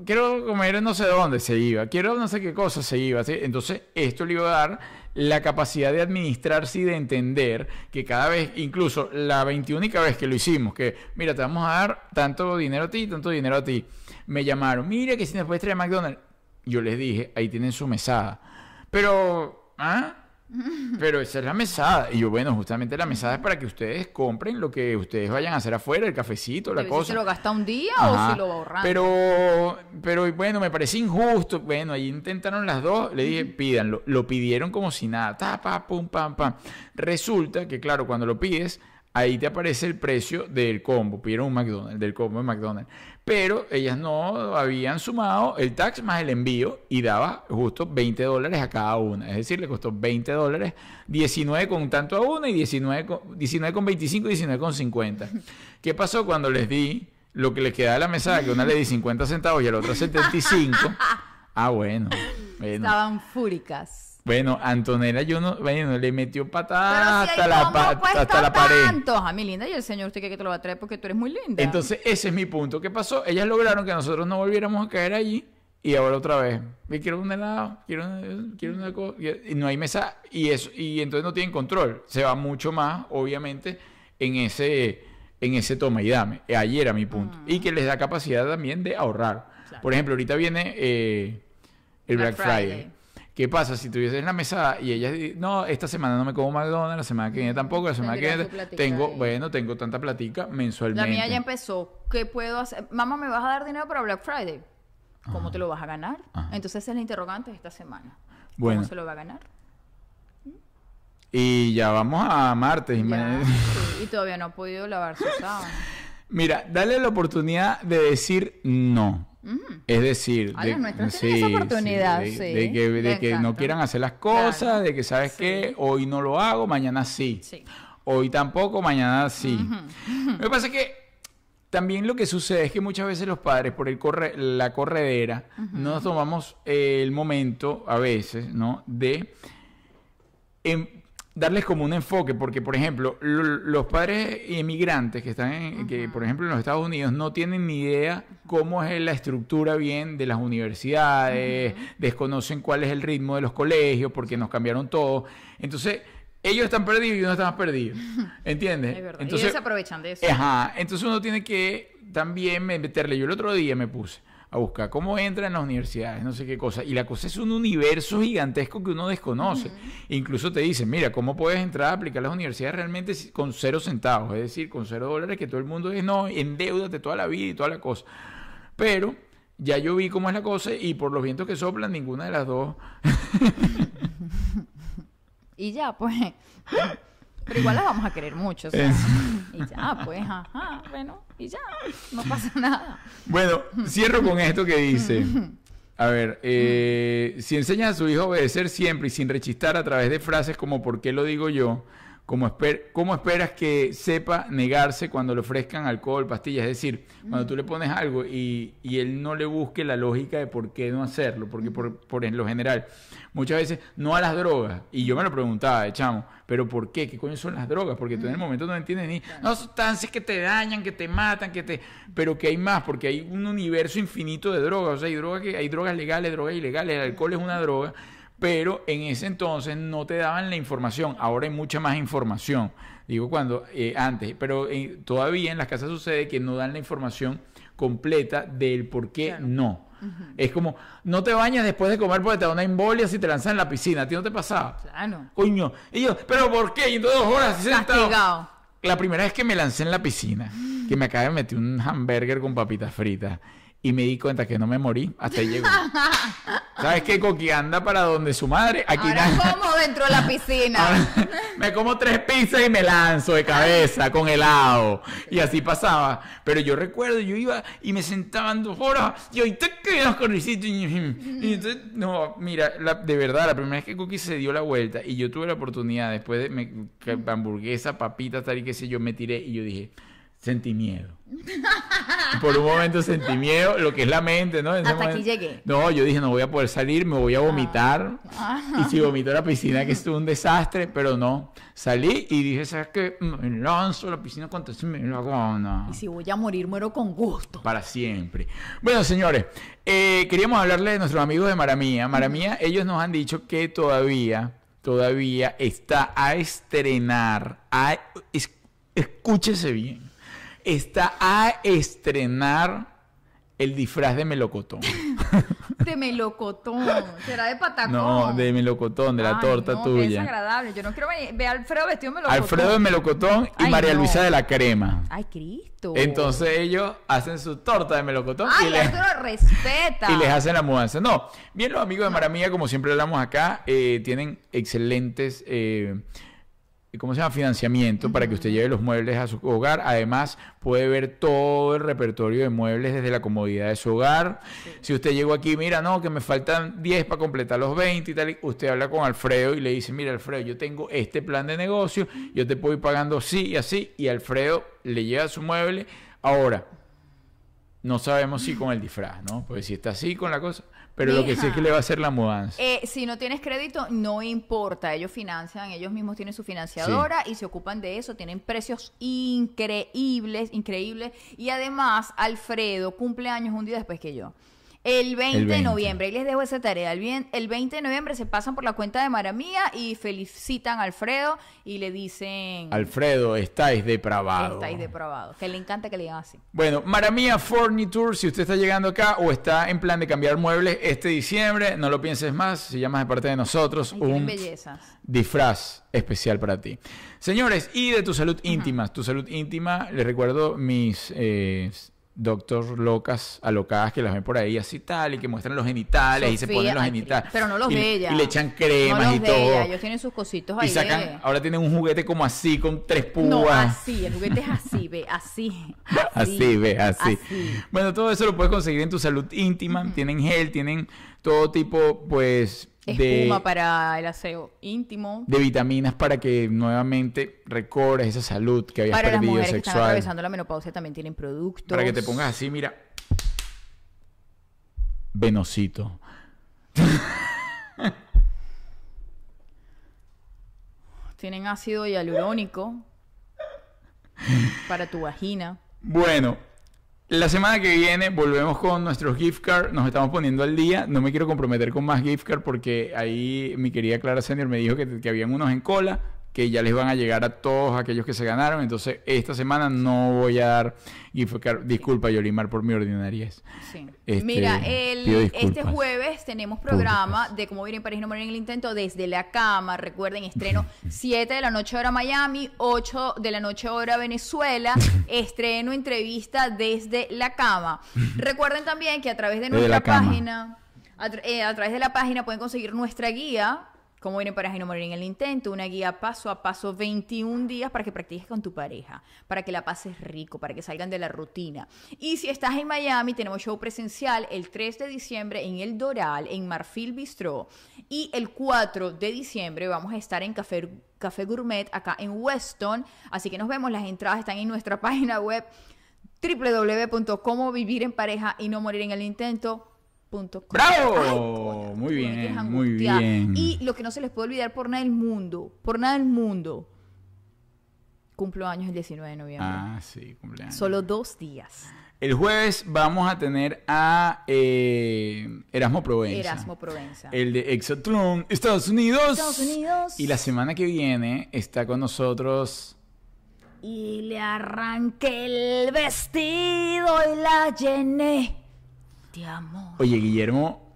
quiero comer no sé dónde, se iba. Quiero no sé qué cosa, se iba. Entonces, esto le iba a dar la capacidad de administrarse y de entender que cada vez, incluso la 21 vez que lo hicimos, que mira, te vamos a dar tanto dinero a ti, tanto dinero a ti. Me llamaron, mira que si nos puedes traer McDonald's. Yo les dije, ahí tienen su mesada. Pero, ¿ah? Pero esa es la mesada. Y yo, bueno, justamente la mesada es para que ustedes compren lo que ustedes vayan a hacer afuera, el cafecito, la cosa. si lo gasta un día Ajá. o si lo va ahorrando. Pero, pero bueno, me parece injusto. Bueno, ahí intentaron las dos. Le dije, pídanlo. Lo pidieron como si nada. Ta, pa, pum, pam, pam. Resulta que, claro, cuando lo pides, ahí te aparece el precio del combo. Pidieron un McDonald's, del combo de McDonald's. Pero ellas no habían sumado el tax más el envío y daba justo 20 dólares a cada una. Es decir, le costó 20 dólares, 19 con tanto a una y 19 con, 19 con 25 y 19 con 50. ¿Qué pasó cuando les di lo que les quedaba de la mesada? Que una le di 50 centavos y a la otra 75. Ah, bueno. Bueno, Estaban fúricas. Bueno Antonella, yo no, bueno, le metió patada hasta la, pa- hasta la pared. tanto. A mi linda, y el señor usted que te lo va a traer porque tú eres muy linda. Entonces, ese es mi punto. ¿Qué pasó? Ellas lograron que nosotros no volviéramos a caer allí y ahora otra vez. "Ve, Quiero un helado, quiero una, quiero una cosa. Y no hay mesa y eso y entonces no tienen control. Se va mucho más, obviamente, en ese en ese toma y dame. Ahí era mi punto. Y que les da capacidad también de ahorrar. Claro. Por ejemplo, ahorita viene eh, el Black, Black Friday. Friday. ¿Qué pasa si tuvieses en la mesa y ellas di- no, esta semana no me como McDonald's, la semana que viene tampoco, la semana que viene tengo, ahí. bueno, tengo tanta platica La mensualmente. mía ya empezó. ¿Qué puedo hacer? Mamá, ¿me vas a dar dinero para Black Friday? ¿Cómo te lo vas a ganar? Ajá. Entonces esa es la interrogante de esta semana. Bueno. ¿Cómo se lo va a ganar? Y ya vamos a martes. Ya, sí, y todavía no ha podido lavar su sábana. Mira, dale la oportunidad de decir no. Es decir, A las nuestras tienen esa oportunidad, de, sí. de que, de Me que no quieran hacer las cosas, Claro. de que sabes Sí. que hoy no lo hago, mañana sí. Hoy tampoco, mañana sí. Lo que pasa es que también lo que sucede es que muchas veces los padres, por el corre la corredera, no nos tomamos eh, el momento, a veces, ¿no? De em, darles como un enfoque, porque, por ejemplo, lo- los padres emigrantes que están, en, que, por ejemplo, en los Estados Unidos, no tienen ni idea cómo es la estructura bien de las universidades, desconocen cuál es el ritmo de los colegios, porque nos cambiaron todo. Entonces, ellos están perdidos y uno está más perdido. ¿Entiendes? Es verdad. Entonces, ellos se aprovechan de eso. Ajá, entonces uno tiene que también meterle. Yo el otro día me puse a buscar cómo entra en las universidades, no sé qué cosa. Y la cosa es un universo gigantesco que uno desconoce. Incluso te dicen, mira, ¿cómo puedes entrar a aplicar a las universidades realmente con cero centavos? Es decir, con cero dólares que todo el mundo es, no, endeudate toda la vida y toda la cosa. Pero ya yo vi cómo es la cosa y por los vientos que soplan, ninguna de las dos Y ya, pues. Pero igual las vamos a querer mucho. o sea, y ya, pues, ajá. Bueno, y ya. No pasa nada. Bueno, cierro con esto que dice. A ver, eh, si enseñas a su hijo a obedecer siempre y sin rechistar a través de frases como ¿por qué lo digo yo? ¿Cómo, esper- cómo esperas que sepa negarse cuando le ofrezcan alcohol, pastillas? Es decir, cuando tú le pones algo y, y él no le busque la lógica de por qué no hacerlo, porque por, por en lo general, muchas veces no a las drogas. Y yo me lo preguntaba, chamo, ¿pero por qué? ¿Qué coño son las drogas? Porque tú en el momento no entiendes ni, no, sustancias que te dañan, que te matan, que te... Pero que hay más, porque hay un universo infinito de drogas. O sea, hay, drogas que, hay drogas legales, drogas ilegales, el alcohol es una droga. Pero en ese entonces no te daban la información. Ahora hay mucha más información. Digo cuando eh, antes, pero eh, todavía en las casas sucede que no dan la información completa del por qué Claro. no. Es como, no te bañas después de comer porque te da una embolia si te lanzan en la piscina. ¿A ti no te pasaba? Claro. Coño. Y yo, ¿pero por qué? Y en dos horas sentado. La primera vez que me lancé en la piscina, que me acabé de meter un hamburger con papitas fritas y me di cuenta que no me morí, hasta ahí llegó. ¿Sabes qué? Coqui anda para donde su madre. Aquí Ahora nada. como dentro de la piscina. Ahora, me como tres pizzas y me lanzo de cabeza con helado. Y así pasaba. Pero yo recuerdo, yo iba y me sentaban dos horas y hoy te quedas con risito. Y entonces, no, mira, la- de verdad, la primera vez que Cookie se dio la vuelta y yo tuve la oportunidad, después de me- hamburguesa, papitas, tal y qué sé yo, me tiré y yo dije, sentí miedo. Por un momento sentí miedo, lo que es la mente, ¿no? En ese Hasta aquí momento- llegué. No, yo dije, no voy a poder salir, me voy a vomitar. Y si vomito la piscina, que estuvo un desastre, pero no. Salí y dije, ¿sabes qué? Me lanzo a la piscina cuando se me la gana. Y si voy a morir, muero con gusto. Para siempre. Bueno, señores, eh, queríamos hablarle de nuestros amigos de Maramía. Maramía, ellos nos han dicho que todavía, todavía está a estrenar, a, es- escúchese bien, está a estrenar el disfraz de melocotón. De melocotón. Será de patacón. No, de melocotón, de la Ay, torta no, tuya. desagradable. Yo no quiero ver a Alfredo vestido de melocotón. Alfredo de melocotón y Ay, María no. Luisa de la crema. Ay, Cristo. Entonces ellos hacen su torta de melocotón y Ay, les, Arturo, respeta. y les hacen la mudanza. No, bien los amigos de Maramía, como siempre hablamos acá, eh, tienen excelentes, eh, ¿cómo se llama? Financiamiento para que usted lleve los muebles a su hogar. Además, puede ver todo el repertorio de muebles desde la comodidad de su hogar. Si usted llegó aquí, mira, no, que me faltan 10 para completar los 20 y tal, usted habla con Alfredo y le dice, mira, Alfredo, yo tengo este plan de negocio, yo te puedo ir pagando así y así, y Alfredo le lleva su mueble. Ahora, no sabemos si con el disfraz, ¿no? Pues si está así con la cosa. Pero lo que sí es que le va a hacer la mudanza. Eh, si no tienes crédito, no importa. Ellos financian, ellos mismos tienen su financiadora y se ocupan de eso. Tienen precios increíbles, increíbles. Y además, Alfredo cumple años un día después que yo. El 20, El 20. de noviembre, y les dejo esa tarea. El, bien- el 20 de noviembre se pasan por la cuenta de Maramía y felicitan a Alfredo y le dicen: Alfredo, estáis depravado. Estáis depravados. Que le encanta que le digan así. Bueno, Maramía Furniture, si usted está llegando acá o está en plan de cambiar muebles este diciembre, no lo pienses más, si llamas de parte de nosotros, Ay, un disfraz especial para ti. Señores, y de tu salud íntima, tu salud íntima, les recuerdo mis eh, doctor locas, alocadas que las ven por ahí así tal y que muestran los genitales y se ponen los ay, genitales. Pero no los y, de ella. Y le echan cremas no los y todo. ella. Ellos tienen sus cositos ahí. Y sacan, de- ahora tienen un juguete como así, con tres púas. No, así, el juguete es así, ve, así. Así, ve, así. así. Bueno, todo eso lo puedes conseguir en tu salud íntima. Tienen gel, tienen todo tipo, pues, de, Espuma para el aseo íntimo. de vitaminas para que nuevamente recobres esa salud que habías Para las perdido mujeres que están sexual. atravesando la menopausia también tienen productos. Para que te pongas así, mira. Venosito. Tienen ácido hialurónico para tu vagina. Bueno, la semana que viene volvemos con nuestros gift card. Nos estamos poniendo al día. No me quiero comprometer con más gift card porque ahí mi querida Clara Senior me dijo que, que habían unos en cola que ya les van a llegar a todos aquellos que se ganaron. Entonces, esta semana no voy a dar. Disculpa, Yolimar, por mi ordinariez. Sí. Este, Mira, el, este jueves tenemos programa de cómo vivir en París no morir en el intento desde la cama. Recuerden, estreno 7 de la noche hora Miami, 8 de la noche hora Venezuela. Estreno entrevista desde la cama. Recuerden también que a través de nuestra página, a, tra- eh, a través de la página pueden conseguir nuestra guía. Cómo en pareja y no morir en el intento, una guía paso a paso, 21 días para que practiques con tu pareja, para que la pases rico, para que salgan de la rutina. Y si estás en Miami, tenemos show presencial el 3 de diciembre en El Doral, en Marfil Bistro. Y el 4 de diciembre vamos a estar en Café, Café Gourmet acá en Weston. Así que nos vemos, las entradas están en nuestra página web www.cómo vivir en pareja y no morir en el intento. ¡Bravo! Muy bien, muy bien. Y lo que no se les puede olvidar por nada del mundo, por nada del mundo, cumplo años el 19 de noviembre. Ah, sí, cumpleaños. Solo dos días. El jueves vamos a tener a eh, Erasmo Provenza. Erasmo Provenza. El de Exatlón, Estados Unidos. Estados Unidos. Y la semana que viene está con nosotros. Y le arranqué el vestido y la llené Oye, Guillermo,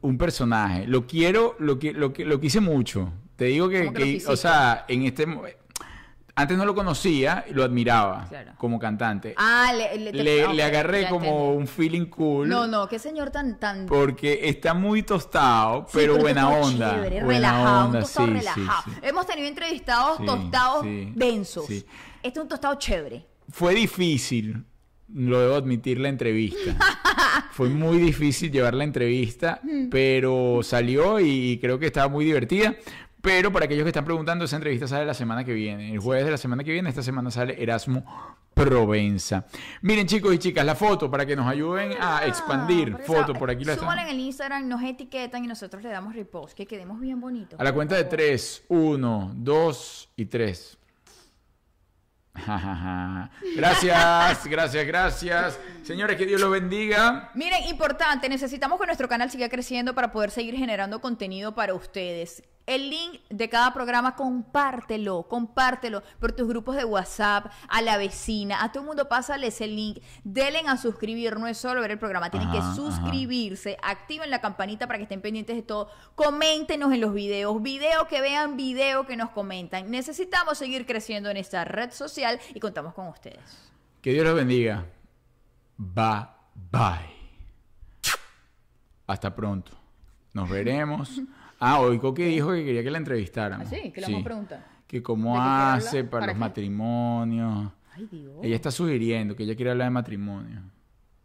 un personaje. Lo quiero, lo que, lo que, lo quise mucho. Te digo que, o sea, en este antes no lo conocía y lo admiraba Claro. como cantante. Ah, le, le, te- le, agarré como entendí. un feeling cool. No, no, qué señor tan... tan Porque está muy tostado, Sí, pero buena onda. chévere, buena relajado, onda, un tostado sí, sí, relajado. sí. Hemos tenido entrevistados tostados densos. Este es un tostado chévere. Fue difícil, lo debo admitir, la entrevista. Fue muy difícil llevar la entrevista, pero salió y creo que estaba muy divertida. Pero para aquellos que están preguntando, esa entrevista sale la semana que viene. El jueves de la semana que viene, esta semana sale Erasmo Provenza. Miren chicos y chicas, la foto para que nos ayuden a expandir. Porque Foto, por aquí la Súbanla en el Instagram, nos etiquetan y nosotros le damos repost, que quedemos bien bonitos. A la cuenta de por favor. 3, 1, 2 y 3. Gracias, gracias, gracias. Señores, que Dios los bendiga. Miren, importante, necesitamos que nuestro canal siga creciendo para poder seguir generando contenido para ustedes. El link de cada programa, compártelo, compártelo por tus grupos de WhatsApp, a la vecina, a todo el mundo, pásale ese link. Denle a suscribir, no es solo ver el programa, tienen que ajá. suscribirse, activen la campanita para que estén pendientes de todo. Coméntenos en los videos, video que vean, video que nos comentan. Necesitamos seguir creciendo en esta red social y contamos con ustedes. Que Dios los bendiga. Bye bye. Hasta pronto. Nos veremos. Ah, hoy Coqui dijo que quería que la entrevistaran. ¿Ah, sí? ¿Qué le vamos a preguntar? Que cómo hace para, ¿Para los qué? matrimonios. Ay, Dios. Ella está sugiriendo que ella quiere hablar de matrimonio.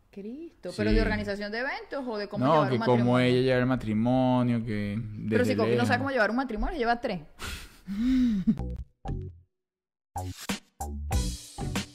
Cristo. Sí. ¿Pero de organización de eventos o de cómo no, llevar que un cómo matrimonio? ella lleva el matrimonio, que Pero si Coqui no sabe cómo llevar un matrimonio, lleva tres.